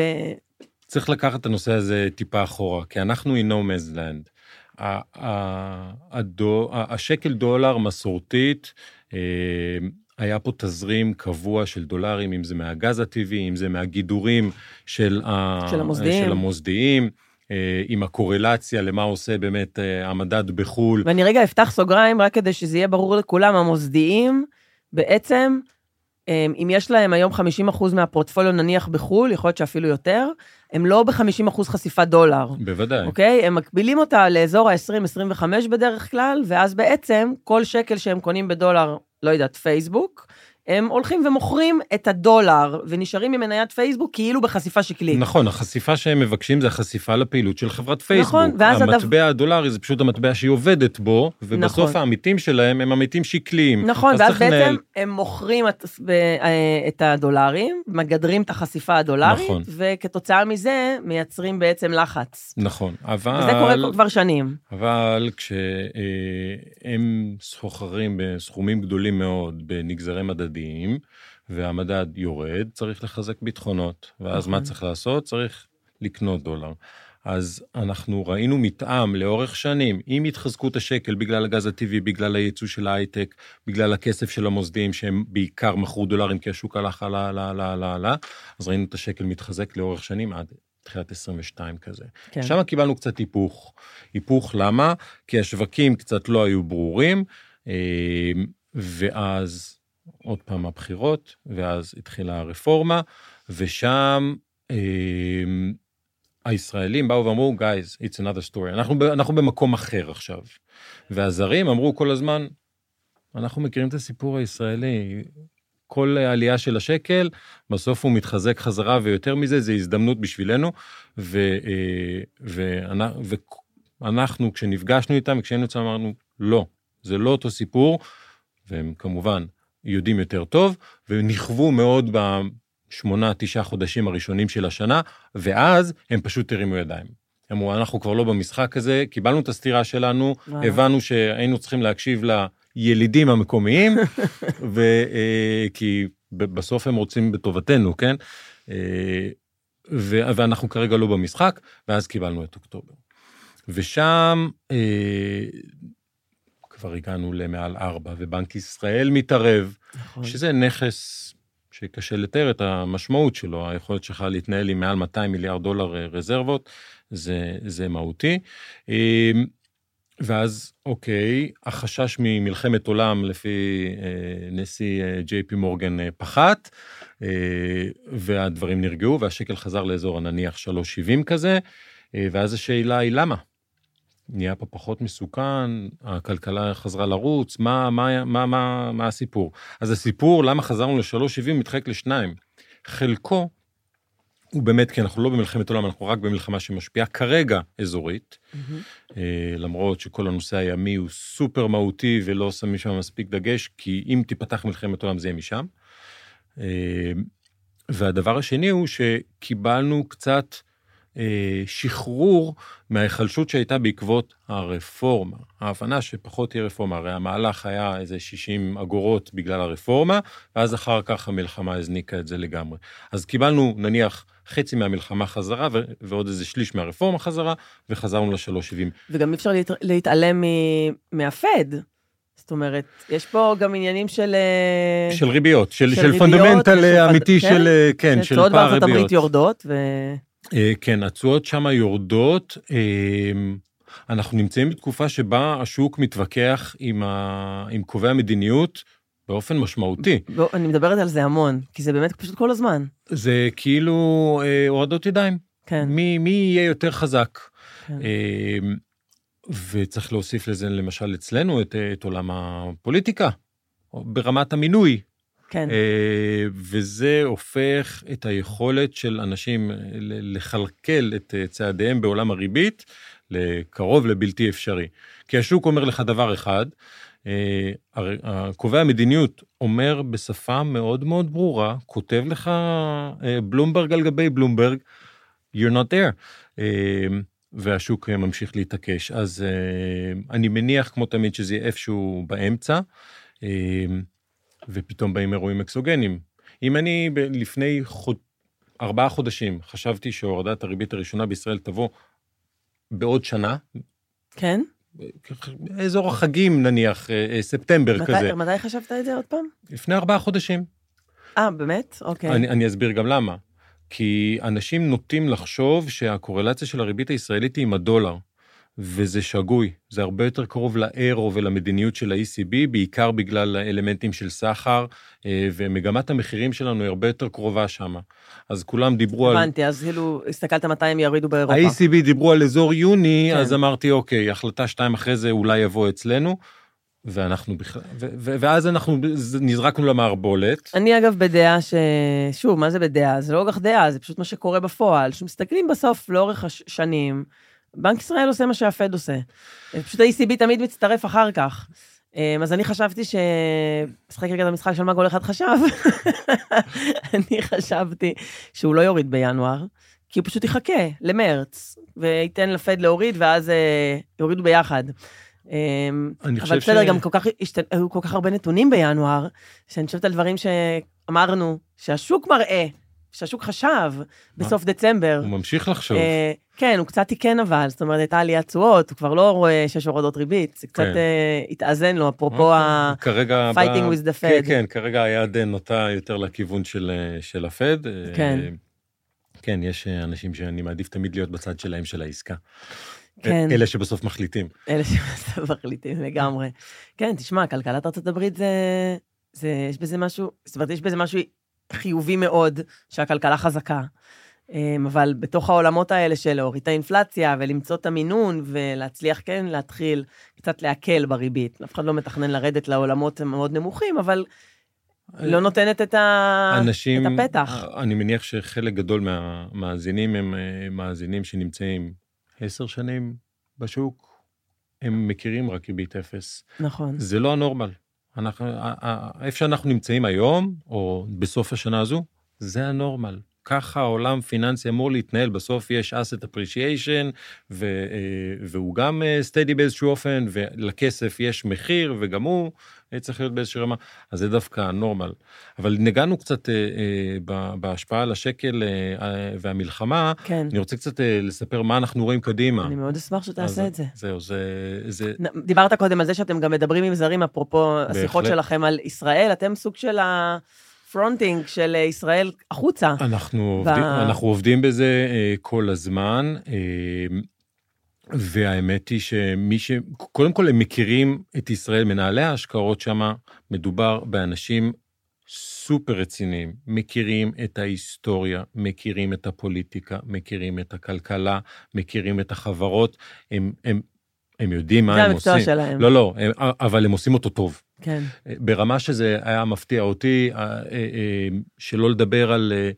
צריך לקחת את הנושא הזה טיפה אחורה, כי אנחנו in no man's land. הדו- השקל דולר מסורתית, אה, היה פה תזרים קבוע של דולרים, אם זה מהגז הטבעי, אם זה מהגידורים של, של המוסדיים. של המוסדיים אה, עם הקורלציה למה עושה באמת אה, המדד בחו"ל. ואני רגע אפתח סוגריים, רק כדי שזה יהיה ברור לכולם, המוסדיים, בעצם, אם יש להם היום 50% מהפורטפוליו נניח בחו"ל, יכול להיות שאפילו יותר, הם לא ב-50% חשיפת דולר, בוודאי. אוקיי? הם מקבילים אותה לאזור ה-20-25 בדרך כלל, ואז בעצם כל שקל שהם קונים בדולר, לא יודעת, פייסבוק, הם הולכים ומוכרים את הדולר, ונשארים עם מניית פייסבוק כאילו בחשיפה שקלית. נכון, החשיפה שהם מבקשים זה החשיפה לפעילות של חברת פייסבוק. נכון, ואז הדבר- המטבע הדולרי זה פשוט המטבע שהיא עובדת בו, ובסוף נכון. העמיתים שלהם הם עמיתים שקליים. נכון, אז ואז בעצם לנהל- הם מוכרים את, אה, את הדולרים, מגדרים את החשיפה הדולרית, נכון. וכתוצאה מזה מייצרים בעצם לחץ. נכון, אבל... וזה קורה כבר שנים. אבל כשהם סוחרים בסכומים גדולים מאוד בנגזרי מדדים, והמדד יורד, צריך לחזק ביטחונות. ואז מה נכון. צריך לעשות? צריך לקנות דולר. אז אנחנו ראינו מתאם לאורך שנים עם התחזקות השקל בגלל הגז הטבעי, בגלל הייצוא של ההייטק, בגלל הכסף של המוסדיים שהם בעיקר מכרו דולרים כי השוק הלך עלה, עלה, עלה, עלה, עלה, אז ראינו את השקל מתחזק לאורך שנים עד תחילת 22 כזה. כן. שם קיבלנו קצת היפוך. היפוך למה? כי השווקים קצת לא היו ברורים, אה, ואז עוד פעם הבחירות, ואז התחילה הרפורמה, ושם אה, הישראלים באו ואמרו, guys, it's another story, אנחנו, אנחנו במקום אחר עכשיו. והזרים אמרו כל הזמן, אנחנו מכירים את הסיפור הישראלי, כל עלייה של השקל, בסוף הוא מתחזק חזרה, ויותר מזה, זה הזדמנות בשבילנו, ו, אה, ואנ- ואנחנו, כשנפגשנו איתם, וכשהיינו אצלם, אמרנו, לא, זה לא אותו סיפור, והם כמובן יודעים יותר טוב, ונכוו מאוד בשמונה, תשעה חודשים הראשונים של השנה, ואז הם פשוט הרימו ידיים. הם אמרו, אנחנו כבר לא במשחק הזה, קיבלנו את הסטירה שלנו, וואו. הבנו שהיינו צריכים להקשיב לילידים המקומיים, ו, אה, כי בסוף הם רוצים בטובתנו, כן? אה, ו, ואנחנו כרגע לא במשחק, ואז קיבלנו את אוקטובר. ושם אה, כבר הגענו למעל ארבע, ובנק ישראל מתערב, נכון. שזה נכס שקשה לתאר את המשמעות שלו, היכולת שלך להתנהל עם מעל 200 מיליארד דולר אה, רזרבות, זה, זה מהותי. אה, ואז, אוקיי, החשש ממלחמת עולם לפי אה, נשיא אה, ג'יי פי מורגן אה, פחת, אה, והדברים נרגעו, והשקל חזר לאזור הנניח 3.70 כזה, אה, ואז השאלה היא למה? נהיה פה פחות מסוכן, הכלכלה חזרה לרוץ, מה, מה, מה, מה, מה הסיפור? אז הסיפור, למה חזרנו ל-3.70, מתחלק לשניים. חלקו הוא באמת, כי אנחנו לא במלחמת עולם, אנחנו רק במלחמה שמשפיעה כרגע אזורית. אה, למרות שכל הנושא הימי הוא סופר מהותי ולא שמים שם מספיק דגש, כי אם תיפתח מלחמת עולם זה יהיה משם. אה, והדבר השני הוא שקיבלנו קצת שחרור מההיחלשות שהייתה בעקבות הרפורמה. ההבנה שפחות תהיה רפורמה, הרי המהלך היה איזה 60 אגורות בגלל הרפורמה, ואז אחר כך המלחמה הזניקה את זה לגמרי. אז קיבלנו נניח חצי מהמלחמה חזרה ו- ועוד איזה שליש מהרפורמה חזרה, וחזרנו ל-370. וגם אי אפשר להת... להתעלם מ... מהפד. זאת אומרת, יש פה גם עניינים של... אה, של ריביות, של, של של פונדמנטל ושל אה, אמיתי כן? של, אה, כן, של שתשואות פער בארצות ריביות. הברית יורדות, ו... אה, כן, התשואות שם יורדות. אה, אנחנו נמצאים בתקופה שבה השוק מתווכח עם, ה... עם קובעי המדיניות באופן משמעותי. בוא, אני מדברת על זה המון, כי זה באמת פשוט כל הזמן. זה כאילו אה, הורדות ידיים. כן. מי, מי יהיה יותר חזק? כן. אה, וצריך להוסיף לזה למשל אצלנו את, את עולם הפוליטיקה, ברמת המינוי. כן. אה, וזה הופך את היכולת של אנשים ל- לכלכל את אה, צעדיהם בעולם הריבית לקרוב לבלתי אפשרי. כי השוק אומר לך דבר אחד, אה, קובע המדיניות אומר בשפה מאוד מאוד ברורה, כותב לך אה, בלומברג על גבי בלומברג, you're not there. אה, והשוק ממשיך להתעקש. אז אני מניח, כמו תמיד, שזה יהיה איפשהו באמצע, ופתאום באים אירועים אקסוגנים. אם אני לפני חוד... ארבעה חודשים חשבתי שהורדת הריבית הראשונה בישראל תבוא בעוד שנה, כן? אזור החגים נניח, אה, אה, ספטמבר מתי, כזה. מתי חשבת את זה עוד פעם? לפני ארבעה חודשים. אה, באמת? אוקיי. אני, אני אסביר גם למה. כי אנשים נוטים לחשוב שהקורלציה של הריבית הישראלית היא עם הדולר. וזה שגוי, זה הרבה יותר קרוב לאירו ולמדיניות של ה-ECB, בעיקר בגלל האלמנטים של סחר, אה, ומגמת המחירים שלנו היא הרבה יותר קרובה שם. אז כולם דיברו הבנתי, על... הבנתי, אז כאילו, הסתכלת מתי הם יורידו באירופה. ה-ECB דיברו על אזור יוני, כן. אז אמרתי, אוקיי, החלטה שתיים אחרי זה אולי יבוא אצלנו, ואנחנו בכלל... ו- ו- ואז אנחנו נזרקנו למערבולת. אני אגב בדעה ש... שוב, מה זה בדעה? זה לא כל כך דעה, זה פשוט מה שקורה בפועל. שמסתכלים בסוף לאורך השנים, בנק ישראל עושה מה שהפד עושה. פשוט ה-ECB תמיד מצטרף אחר כך. אמ, אז אני חשבתי ש... משחק רגע את המשחק של מה כל אחד חשב. אני חשבתי שהוא לא יוריד בינואר, כי הוא פשוט יחכה למרץ, וייתן לפד להוריד, ואז אה, יורידו ביחד. אמ, אבל בסדר, ש- גם כל כך, השת... היו כל כך הרבה נתונים בינואר, שאני חושבת על דברים שאמרנו, שהשוק מראה, שהשוק חשב בסוף דצמבר. הוא ממשיך לחשוב. אה, כן, הוא קצת תיקן אבל, זאת אומרת, הייתה עליית תשואות, הוא כבר לא רואה שיש הורדות ריבית, זה קצת כן. אה, התאזן לו, אפרופו ה... כרגע... ב- with the כן, Fed. כן, כרגע היד נוטה יותר לכיוון של, אה, של הפד. אה, כן. כן, יש אה, אנשים שאני מעדיף תמיד להיות בצד שלהם של העסקה. כן. אלה שבסוף מחליטים. אלה שבסוף מחליטים לגמרי. כן, תשמע, כלכלת ארה"ב זה, זה, יש בזה משהו, זאת אומרת, יש בזה משהו חיובי מאוד, שהכלכלה חזקה. אמ, אבל בתוך העולמות האלה של להוריד את האינפלציה ולמצוא את המינון ולהצליח, כן, להתחיל קצת להקל בריבית. אף אחד לא מתכנן לרדת לעולמות מאוד נמוכים, אבל לא נותנת את, ה... אנשים, את הפתח. אני מניח שחלק גדול מהמאזינים הם אה, מאזינים שנמצאים עשר שנים בשוק, הם מכירים רק ריבית אפס. נכון. זה לא הנורמל. אנחנו, איפה שאנחנו נמצאים היום, או בסוף השנה הזו, זה הנורמל. ככה העולם פיננסי אמור להתנהל, בסוף יש asset appreciation, ו, אה, והוא גם אה, steady באיזשהו אופן, ולכסף יש מחיר, וגם הוא אה, צריך להיות באיזושהי רמה, אז זה דווקא ה normal. אבל נגענו קצת בהשפעה על השקל והמלחמה, כן. אני רוצה קצת לספר מה אנחנו רואים קדימה. אני מאוד אשמח שתעשה את זה. זהו, זה... זה דיברת קודם על זה שאתם גם מדברים עם זרים, אפרופו השיחות בהחלט. שלכם על ישראל, אתם סוג של ה fronting של ישראל החוצה. אנחנו, ב- עובדים, אנחנו עובדים בזה אה, כל הזמן, אה, והאמת היא שמי ש... קודם כל הם מכירים את ישראל, מנהלי ההשקעות שם, מדובר באנשים סופר רציניים, מכירים את ההיסטוריה, מכירים את הפוליטיקה, מכירים את הכלכלה, מכירים את החברות, הם, הם, הם יודעים מה זה הם המקצוע עושים. שלהם. לא, לא, הם, אבל הם עושים אותו טוב. כן. ברמה שזה היה מפתיע אותי, אה, אה, אה, שלא לדבר על... אה,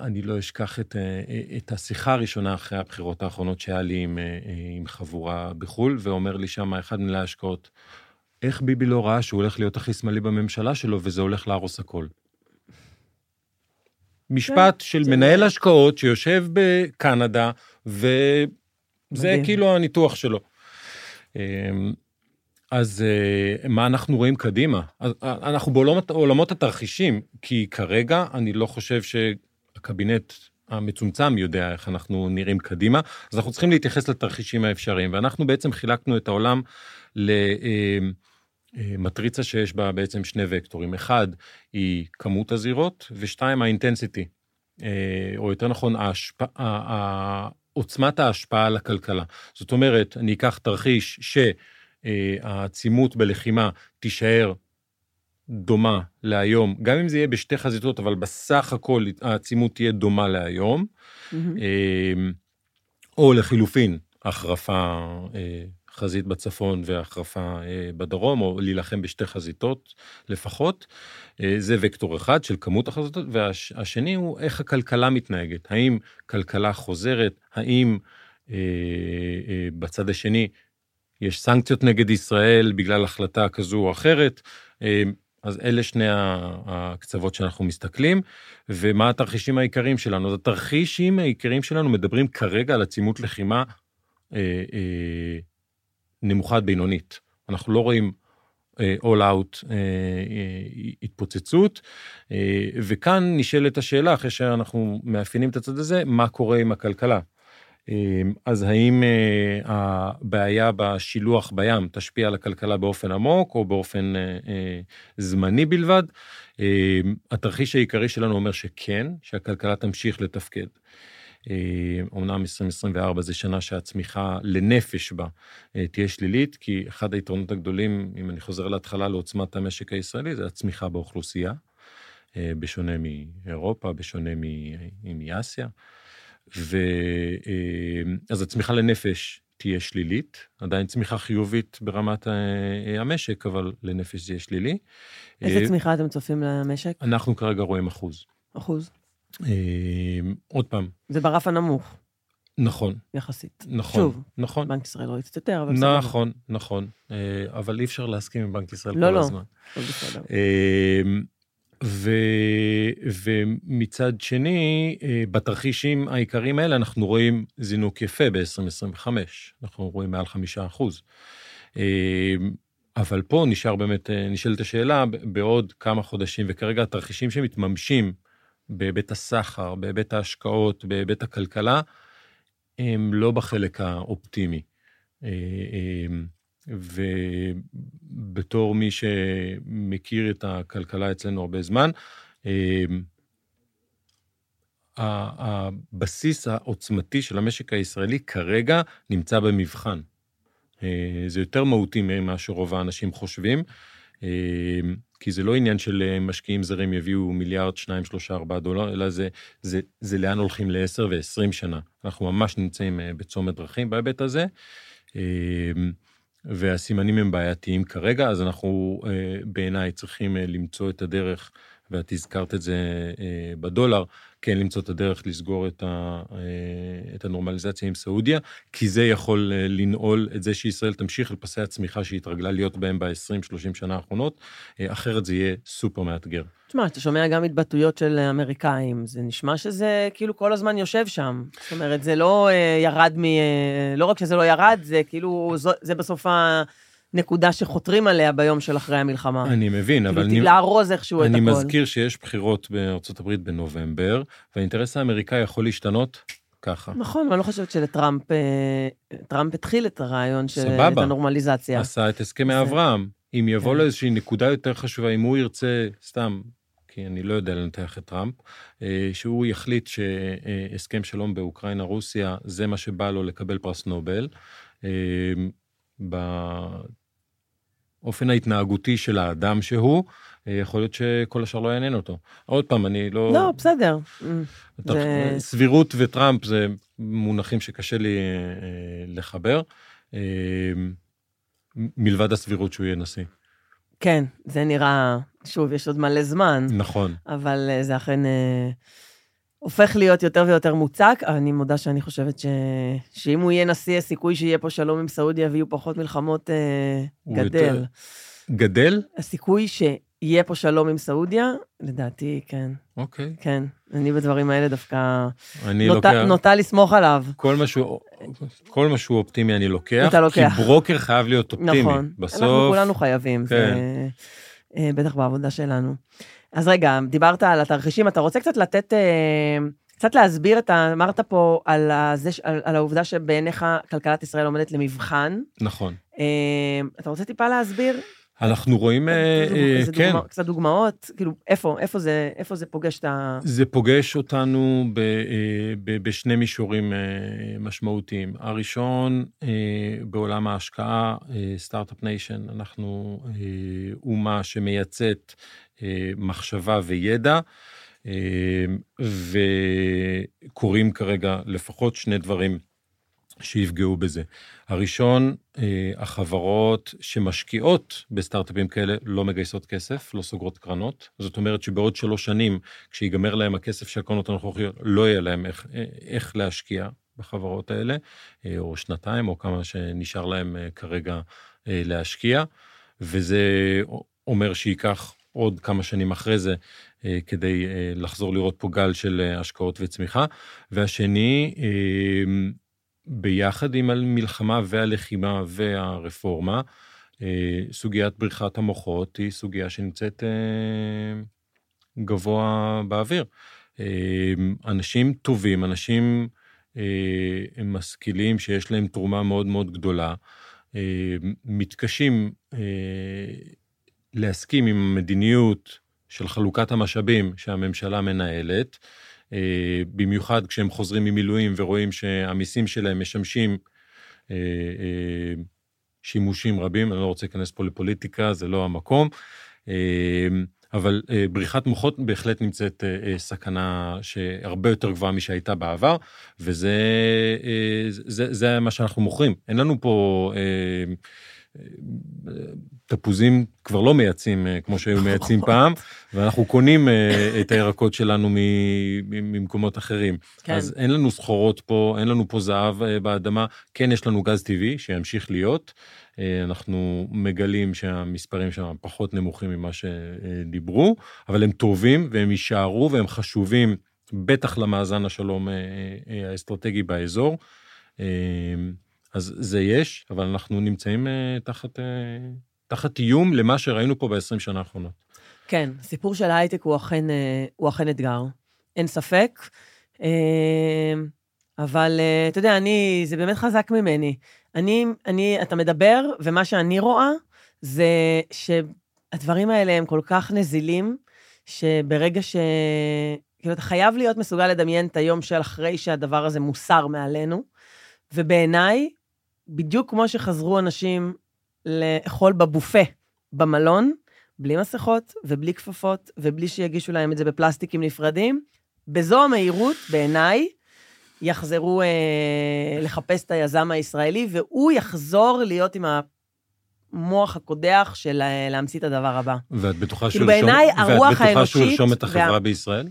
אני לא אשכח את, אה, את השיחה הראשונה אחרי הבחירות האחרונות שהיה לי עם, אה, אה, עם חבורה בחו"ל, ואומר לי שם אחד מנהלי ההשקעות, איך ביבי לא ראה שהוא הולך להיות הכי שמאלי בממשלה שלו, וזה הולך להרוס הכל? משפט של זה- מנהל השקעות שיושב בקנדה, וזה. כאילו הניתוח שלו. אז אה, מה אנחנו רואים קדימה? אה, אנחנו בעולמות עולמות התרחישים, כי כרגע אני לא חושב שהקבינט המצומצם יודע איך אנחנו נראים קדימה, אז אנחנו צריכים להתייחס לתרחישים האפשריים, ואנחנו בעצם חילקנו את העולם למטריצה שיש בה בעצם שני וקטורים. אחד היא כמות הזירות, ושתיים האינטנסיטי, אה, או יותר נכון, ההשפ... ה- ה- עוצמת ההשפעה על הכלכלה. זאת אומרת, אני אקח תרחיש ש... אה, העצימות בלחימה תישאר דומה להיום, גם אם זה יהיה בשתי חזיתות, אבל בסך הכל העצימות תהיה דומה להיום. אה, או לחילופין, החרפה אה, חזית בצפון והחרפה בדרום, או להילחם בשתי חזיתות לפחות. זה וקטור אחד של כמות החזיתות, והשני הוא איך הכלכלה מתנהגת. האם כלכלה חוזרת, האם אה, אה, בצד השני יש סנקציות נגד ישראל בגלל החלטה כזו או אחרת. אה, אז אלה שני הקצוות שאנחנו מסתכלים, ומה התרחישים העיקריים שלנו? אז התרחישים העיקריים שלנו מדברים כרגע על עצימות לחימה אה, אה, נמוכה בינונית. אנחנו לא רואים אה, all out אה, אה, התפוצצות, אה, וכאן נשאלת השאלה, אחרי שאנחנו מאפיינים את הצד הזה, מה קורה עם הכלכלה? אמ, אז האם אה, הבעיה בשילוח בים תשפיע על הכלכלה באופן עמוק או באופן אה, אה, זמני בלבד? אמ, התרחיש העיקרי שלנו אומר שכן, שהכלכלה תמשיך לתפקד. אומנם 2024 זה שנה שהצמיחה לנפש בה תהיה שלילית, כי אחד היתרונות הגדולים, אם אני חוזר להתחלה לעוצמת המשק הישראלי, זה הצמיחה באוכלוסייה, בשונה מאירופה, בשונה מאסיה. ו... אה, אז הצמיחה לנפש תהיה שלילית, עדיין צמיחה חיובית ברמת אה, המשק, אבל לנפש זה יהיה שלילי. איזה אה, צמיחה אתם צופים למשק? אנחנו כרגע רואים אחוז. אחוז. עוד פעם. זה ברף הנמוך. נכון. יחסית. נכון. שוב, נכון. בנק ישראל רואה קצת יותר, אבל בסדר. נכון, נכון. אבל אי אפשר להסכים עם בנק ישראל לא, כל לא. הזמן. לא, לא. ו... ומצד שני, אה, בתרחישים העיקריים האלה אנחנו רואים זינוק יפה ב-2025, אנחנו רואים מעל חמישה אחוז. אה, אבל פה נשאר באמת, אה, נשאלת השאלה, בעוד כמה חודשים, וכרגע התרחישים שמתממשים בהיבט הסחר, בהיבט ההשקעות, בהיבט הכלכלה, הם לא בחלק האופטימי. ובתור מי שמכיר את הכלכלה אצלנו הרבה זמן, אמ, הבסיס העוצמתי של המשק הישראלי כרגע נמצא במבחן. אה, זה יותר מהותי ממה שרוב האנשים חושבים, אמ, כי זה לא עניין של אה, משקיעים זרים יביאו מיליארד, שניים, שלושה, ארבעה דולר, אלא זה, זה, זה לאן הולכים לעשר ועשרים שנה. אנחנו ממש נמצאים אה, בצומת דרכים בהיבט הזה. והסימנים הם בעייתיים כרגע, אז אנחנו אה, בעיניי צריכים אה, למצוא את הדרך, ואת הזכרת את זה אה, בדולר, כן למצוא את הדרך לסגור את, ה, את הנורמליזציה עם סעודיה, כי זה יכול לנעול את זה שישראל תמשיך על פסי הצמיחה שהיא התרגלה להיות בהם ב-20-30 שנה האחרונות, אחרת זה יהיה סופר מאתגר. תשמע, אתה שומע גם התבטאויות של אמריקאים, זה נשמע שזה כאילו כל הזמן יושב שם. זאת אומרת, זה לא אה, ירד מ... אה, לא רק שזה לא ירד, זה כאילו, זו, זה בסוף הנקודה שחותרים עליה ביום של אחרי המלחמה. אני מבין, כאילו, אבל... כאילו, לארוז איכשהו את הכול. אני מזכיר שיש בחירות בארצות הברית בנובמבר, והאינטרס האמריקאי יכול להשתנות ככה. נכון, אבל אני לא חושבת שלטראמפ, אה, טראמפ התחיל את הרעיון של סבבה. את הנורמליזציה. עשה את הסכמי. אברהם. אם יבוא כן. לו איזושהי נקודה יותר חשובה, אם הוא ירצה, סתם, כי אני לא יודע לנתח את טראמפ, אה, שהוא יחליט שהסכם שלום באוקראינה-רוסיה זה מה שבא לו לקבל פרס נובל. אה, באופן ההתנהגותי של האדם שהוא, אה, יכול להיות שכל השאר לא יעניין אותו. עוד פעם, אני לא... לא, בסדר. זה... סבירות וטראמפ זה מונחים שקשה לי לחבר, מלבד הסבירות שהוא יהיה נשיא. כן, זה נראה, שוב, יש עוד מלא זמן. נכון. אבל uh, זה אכן uh, הופך להיות יותר ויותר מוצק. אני מודה שאני חושבת ש... שאם הוא יהיה נשיא, הסיכוי שיהיה פה שלום עם סעודיה ויהיו פחות מלחמות uh, גדל. יותר... גדל? הסיכוי שיהיה פה שלום עם סעודיה, לדעתי, כן. אוקיי. כן, אני בדברים האלה דווקא אני נוטה, לוקח... נוטה לסמוך עליו. כל מה, שהוא, כל מה שהוא אופטימי אני לוקח, אתה לוקח. כי ברוקר חייב להיות אופטימי. נכון. בסוף... אנחנו כולנו חייבים, כן. זה, אה, בטח בעבודה שלנו. אז רגע, דיברת על התרחישים, אתה רוצה קצת לתת, אה, קצת להסביר את ה... אמרת פה על, הזה, על, על העובדה שבעיניך כלכלת ישראל עומדת למבחן. נכון. אה, אתה רוצה טיפה להסביר? אנחנו רואים, כן. דוגמא, קצת דוגמאות, כאילו, איפה, איפה זה, איפה זה פוגש את ה... זה פוגש אותנו ב, ב, בשני מישורים משמעותיים. הראשון, בעולם ההשקעה, start-up nation, אנחנו אומה שמייצאת מחשבה וידע, וקורים כרגע לפחות שני דברים שיפגעו בזה. הראשון, אה, החברות שמשקיעות בסטארט-אפים כאלה לא מגייסות כסף, לא סוגרות קרנות. זאת אומרת שבעוד שלוש שנים, כשיגמר להם הכסף של הקרנות הנוכחיות, לא יהיה להם איך, אה, איך להשקיע בחברות האלה, אה, או שנתיים, או כמה שנשאר להם כרגע להשקיע, וזה אומר שייקח עוד כמה שנים אחרי זה, כדי לחזור לראות פה גל של השקעות וצמיחה. והשני, ביחד עם המלחמה והלחימה והרפורמה, אה, סוגיית בריחת המוחות היא סוגיה שנמצאת אה, גבוה באוויר. אה, אנשים טובים, אנשים משכילים שיש להם תרומה מאוד מאוד גדולה, מתקשים להסכים עם המדיניות של חלוקת המשאבים שהממשלה מנהלת, במיוחד כשהם חוזרים ממילואים ורואים שהמיסים שלהם משמשים אה, אה, שימושים רבים, אני לא רוצה להיכנס פה לפוליטיקה, זה לא המקום. אה, אבל אה, בריחת מוחות בהחלט נמצאת אה, אה, סכנה שהרבה יותר גבוהה משהייתה בעבר, וזה אה, זה, זה מה שאנחנו מוכרים. אין לנו פה... תפוזים כבר לא מייצאים אה, כמו שהיו מייצאים פעם, ואנחנו קונים אה, את הירקות שלנו ממקומות אחרים. כן. אז אין לנו סחורות פה, אין לנו פה זהב אה, באדמה. כן, יש לנו גז טבעי שימשיך להיות. אנחנו מגלים שהמספרים שם פחות נמוכים ממה שדיברו, אבל הם טובים והם יישארו והם חשובים, בטח למאזן השלום האסטרטגי באזור. אז זה יש, אבל אנחנו נמצאים uh, תחת, uh, תחת איום למה שראינו פה ב-20 שנה האחרונות. כן, הסיפור של ההייטק הוא אכן, uh, הוא אכן אתגר, אין ספק. אבל אתה יודע, אני, זה באמת חזק ממני. אני, אני, אתה מדבר, ומה שאני רואה זה שהדברים האלה הם כל כך נזילים, שברגע ש... כאילו, אתה חייב להיות מסוגל לדמיין את היום של אחרי שהדבר הזה מוסר מעלינו. ובעיניי, בדיוק כמו שחזרו אנשים לאכול בבופה במלון, בלי מסכות ובלי כפפות, ובלי שיגישו להם את זה בפלסטיקים נפרדים, בזו המהירות, בעיניי, יחזרו אה, לחפש את היזם הישראלי, והוא יחזור להיות עם המוח הקודח של אה, להמציא את הדבר הבא. ואת בטוחה כאילו. שהוא ירשום את החברה וה... בישראל?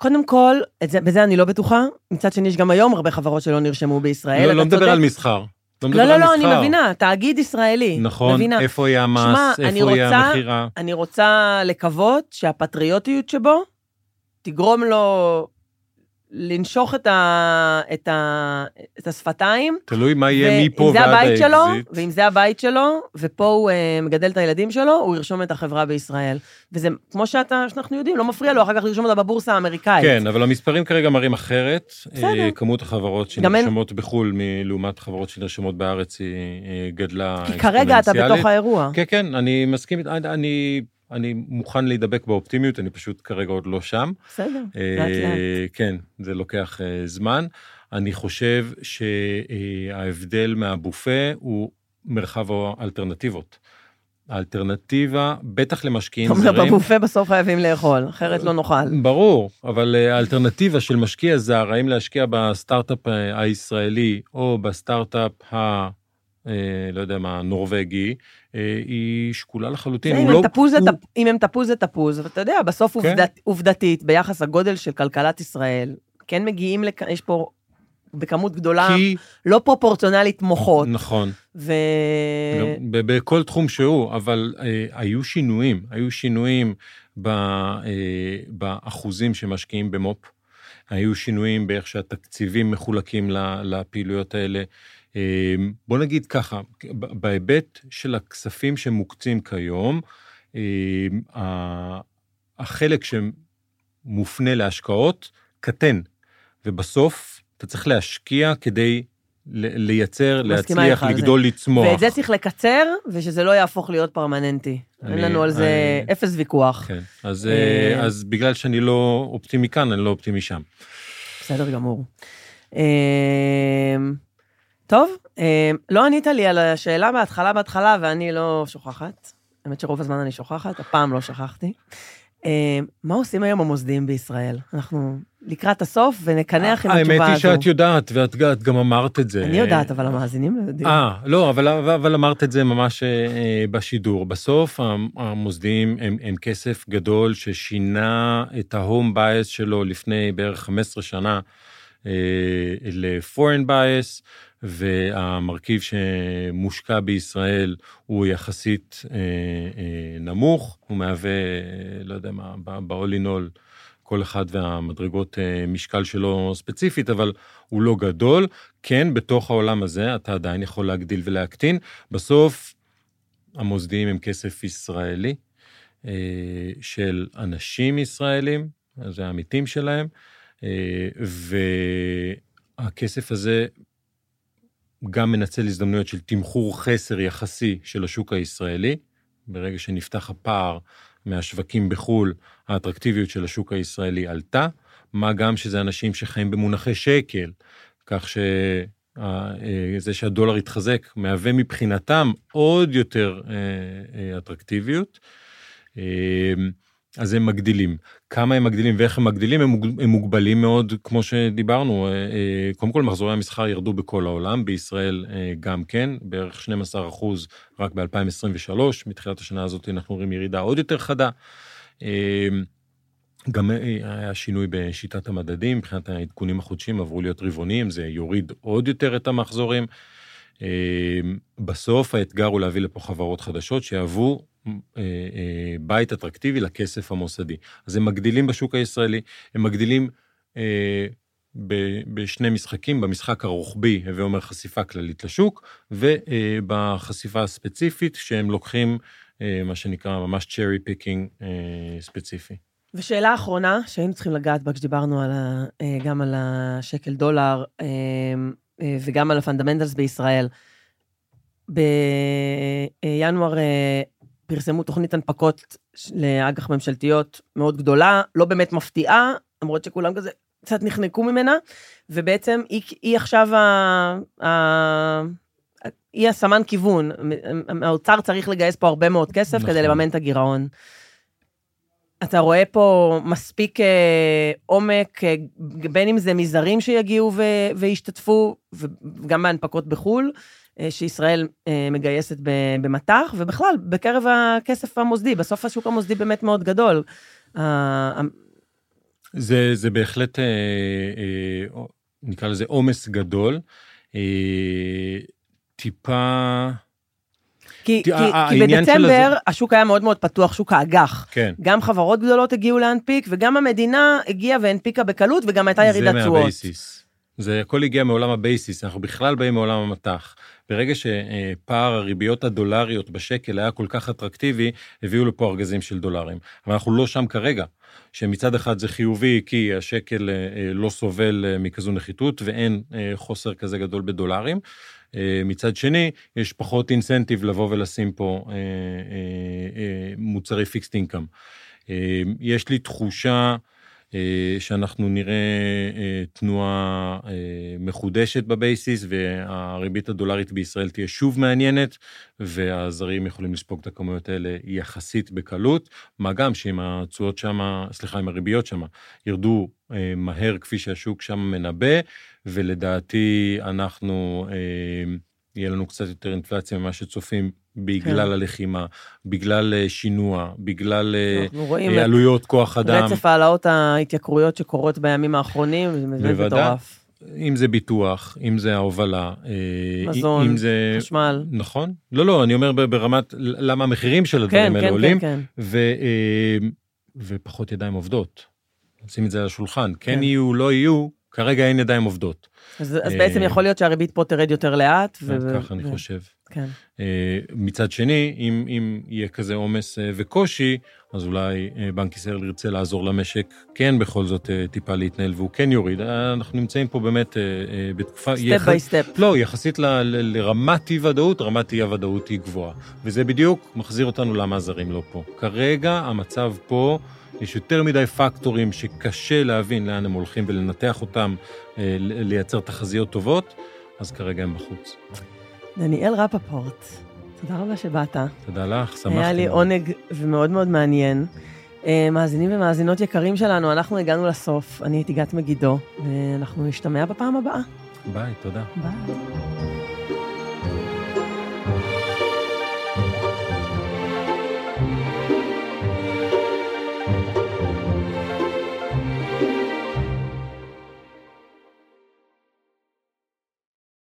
קודם כל, זה, בזה אני לא בטוחה. מצד שני, יש גם היום הרבה חברות שלא נרשמו בישראל. לא, לא מדבר על מסחר. לא, לא, לא, לא, אני מבינה, תאגיד ישראלי. נכון, מבינה. איפה יהיה המס, שמה, איפה יהיה המכירה. אני רוצה לקוות שהפטריוטיות שבו תגרום לו לנשוך את, ה, את, ה, את השפתיים. תלוי מה יהיה מפה ועד האקזיט. שלו, ואם זה הבית שלו, ופה הוא uh, מגדל את הילדים שלו, הוא ירשום את החברה בישראל. וזה, כמו שאתה, שאנחנו יודעים, לא מפריע לו אחר כך לרשום אותה בבורסה האמריקאית. כן, אבל המספרים כרגע מראים אחרת. בסדר. Uh, כמות החברות שנרשמות אין... בחו"ל, לעומת חברות שנרשמות בארץ, היא uh, גדלה. כי כרגע אתה בתוך האירוע. כן, כן, אני מסכים, אני... אני מוכן להידבק באופטימיות, אני פשוט כרגע עוד לא שם. בסדר, לאט לאט. כן, זה לוקח אה, זמן. אני חושב שההבדל מהבופה הוא מרחב האלטרנטיבות. האלטרנטיבה, בטח למשקיעים זרים... זאת אומרת, בבופה בסוף חייבים לאכול, אחרת לא נאכל. ברור, אבל אה, האלטרנטיבה של משקיע זר, האם להשקיע בסטארט-אפ אה, הישראלי או בסטארט-אפ ה... לא יודע מה, נורבגי, אה, היא שקולה לחלוטין. אם, לא, תפוז הוא... תפ... אם הם תפוז זה תפוז, ואתה יודע, בסוף כן. עובדת, עובדתית, ביחס לגודל של כלכלת ישראל, כן מגיעים, לכ... יש פה בכמות גדולה, כי... לא פרופורציונלית מוחות. נכון. ו... בכל תחום שהוא, אבל אה, היו שינויים, היו שינויים ב, אה, באחוזים שמשקיעים במו"פ, היו שינויים באיך שהתקציבים מחולקים לפעילויות האלה. אמ, בוא נגיד ככה, בהיבט של הכספים שמוקצים כיום, אמ, החלק שמופנה להשקעות קטן, ובסוף אתה צריך להשקיע כדי לייצר, להצליח, לגדול, לצמוח. ואת זה צריך לקצר, ושזה לא יהפוך להיות פרמננטי. אני, אין לנו על זה אני, אפס ויכוח. כן, אז, אה, אז בגלל שאני לא אופטימי כאן, אני לא אופטימי שם. בסדר גמור. טוב, אה, לא ענית לי על השאלה בהתחלה בהתחלה, ואני לא שוכחת. האמת שרוב הזמן אני שוכחת, הפעם לא שכחתי. אה, מה עושים היום המוסדיים בישראל? אנחנו לקראת הסוף ונקנח עם התשובה הזו. האמת היא שאת יודעת, ואת גם אמרת את זה. אני יודעת, אבל המאזינים לא יודעים. אה, לא, אבל, אבל אמרת את זה ממש אה, בשידור. בסוף המוסדיים הם, הם כסף גדול ששינה את ההום בייס שלו לפני בערך 15 שנה. ל-foreign bias, והמרכיב שמושקע בישראל הוא יחסית אה, אה, נמוך, הוא מהווה, לא יודע מה, all, כל אחד והמדרגות אה, משקל שלו ספציפית, אבל הוא לא גדול. כן, בתוך העולם הזה אתה עדיין יכול להגדיל ולהקטין. בסוף, המוסדיים הם כסף ישראלי, אה, של אנשים ישראלים, זה העמיתים שלהם, אה, והכסף הזה גם מנצל הזדמנויות של תמחור חסר יחסי של השוק הישראלי. ברגע שנפתח הפער מהשווקים בחו"ל, האטרקטיביות של השוק הישראלי עלתה, מה גם שזה אנשים שחיים במונחי שקל, כך שזה אה, שהדולר התחזק מהווה מבחינתם עוד יותר אטרקטיביות. אז הם מגדילים. כמה הם מגדילים ואיך הם מגדילים, הם, מוגבלים מאוד, כמו שדיברנו. אה, אה, קודם כל, מחזורי המסחר ירדו בכל העולם, בישראל אה, גם כן, בערך 12 אחוז רק ב-2023, מתחילת השנה הזאת אנחנו רואים ירידה עוד יותר חדה. גם היה שינוי בשיטת המדדים, מבחינת העדכונים החודשיים עברו להיות רבעוניים, זה יוריד עוד יותר את המחזורים. בסוף האתגר הוא להביא לפה חברות חדשות שיהוו אה, אה, בית אטרקטיבי לכסף המוסדי. אז הם מגדילים בשוק הישראלי, הם מגדילים אה, בשני משחקים, במשחק הרוחבי, הווה אומר חשיפה כללית לשוק, ובחשיפה הספציפית, שהם לוקחים מה שנקרא ממש cherry picking ספציפי. ושאלה אחרונה, שהיינו צריכים לגעת בה כשדיברנו על ה, גם על השקל דולר וגם על ה fundamentals בישראל. בינואר פרסמו תוכנית הנפקות לאג"ח ממשלתיות מאוד גדולה, לא באמת מפתיעה, למרות שכולם כזה קצת נחנקו ממנה, ובעצם היא, היא עכשיו ה... ה... היא הסמן כיוון. האוצר צריך לגייס פה הרבה מאוד כסף נכון. כדי לממן את הגירעון. אתה רואה פה מספיק אה, עומק, אה, בין אם זה מזרים שיגיעו ו, וישתתפו, וגם בהנפקות בחו"ל, אה, שישראל אה, מגייסת במטח, ובכלל, בקרב הכסף המוסדי, בסוף השוק המוסדי באמת מאוד גדול. זה, זה בהחלט, אה, נקרא לזה עומס גדול. טיפה... כי, כי, כי בדצמבר הזה... השוק היה מאוד מאוד פתוח, שוק האג"ח. כן. גם חברות גדולות הגיעו להנפיק, וגם המדינה הגיעה והנפיקה בקלות, וגם הייתה ירידת תשואות. זה מהבייסיס. זה הכל הגיע מעולם ה basis, אנחנו בכלל באים מעולם המטח. ברגע שפער הריביות הדולריות בשקל היה כל כך אטרקטיבי, הביאו לפה ארגזים של דולרים. אבל אנחנו לא שם כרגע. שמצד אחד זה חיובי כי השקל אה, לא סובל אה, מכזו נחיתות ואין אה, חוסר כזה גדול בדולרים. מצד שני, יש פחות incentive לבוא ולשים פה מוצרי fixed income. יש לי תחושה אה, שאנחנו נראה אה, תנועה אה, מחודשת בבייסיס, והריבית הדולרית בישראל תהיה שוב מעניינת, והזרים יכולים לספוג את הכמויות האלה יחסית בקלות, מה גם שאם התשואות שם, סליחה, אם הריביות שם ירדו מהר כפי שהשוק שם מנבא, ולדעתי אנחנו, יהיה לנו קצת יותר אינפלציה ממה שצופים בגלל כן. הלחימה, בגלל אה, שינוע, בגלל אה, עלויות כוח אדם. רצף העלאות ההתייקרויות שקורות בימים האחרונים, זה מטורף. אם זה ביטוח, אם זה ההובלה, אה, מזון, אם זה... חשמל. נכון. לא, לא, אני אומר ברמת למה המחירים של הדברים כן, האלה כן, עולים, כן, כן. ו, ופחות ידיים עובדות. שים את זה על השולחן. כן, כן יהיו, לא יהיו, כרגע אין ידיים עובדות. אז, אז בעצם יכול להיות שהריבית פה תרד יותר לאט. ו... ככה ו... אני חושב. כן. אה, מצד שני, אם, אם יהיה כזה עומס אה, וקושי, אז אולי אה, בנק ישראל ירצה לעזור למשק כן בכל זאת טיפה להתנהל והוא כן יוריד. אנחנו נמצאים פה באמת בתקופה... step by step. לא, יחסית ל, ל, לרמת אי-ודאות, רמת אי-הוודאות היא גבוהה. וזה בדיוק מחזיר אותנו למה הזרים לא פה. כרגע המצב פה... יש יותר מדי factors ים שקשה להבין לאן הם הולכים ולנתח אותם, לייצר תחזיות טובות, אז כרגע הם בחוץ. דניאל רפפורט, תודה רבה שבאת. תודה לך, שמחתי. היה לי עונג ומאוד מאוד מעניין. אה, מאזינים ומאזינות יקרים שלנו, אנחנו הגענו לסוף. אני הייתי גת מגידו, ואנחנו נשתמע בפעם הבאה. ביי, תודה. ביי.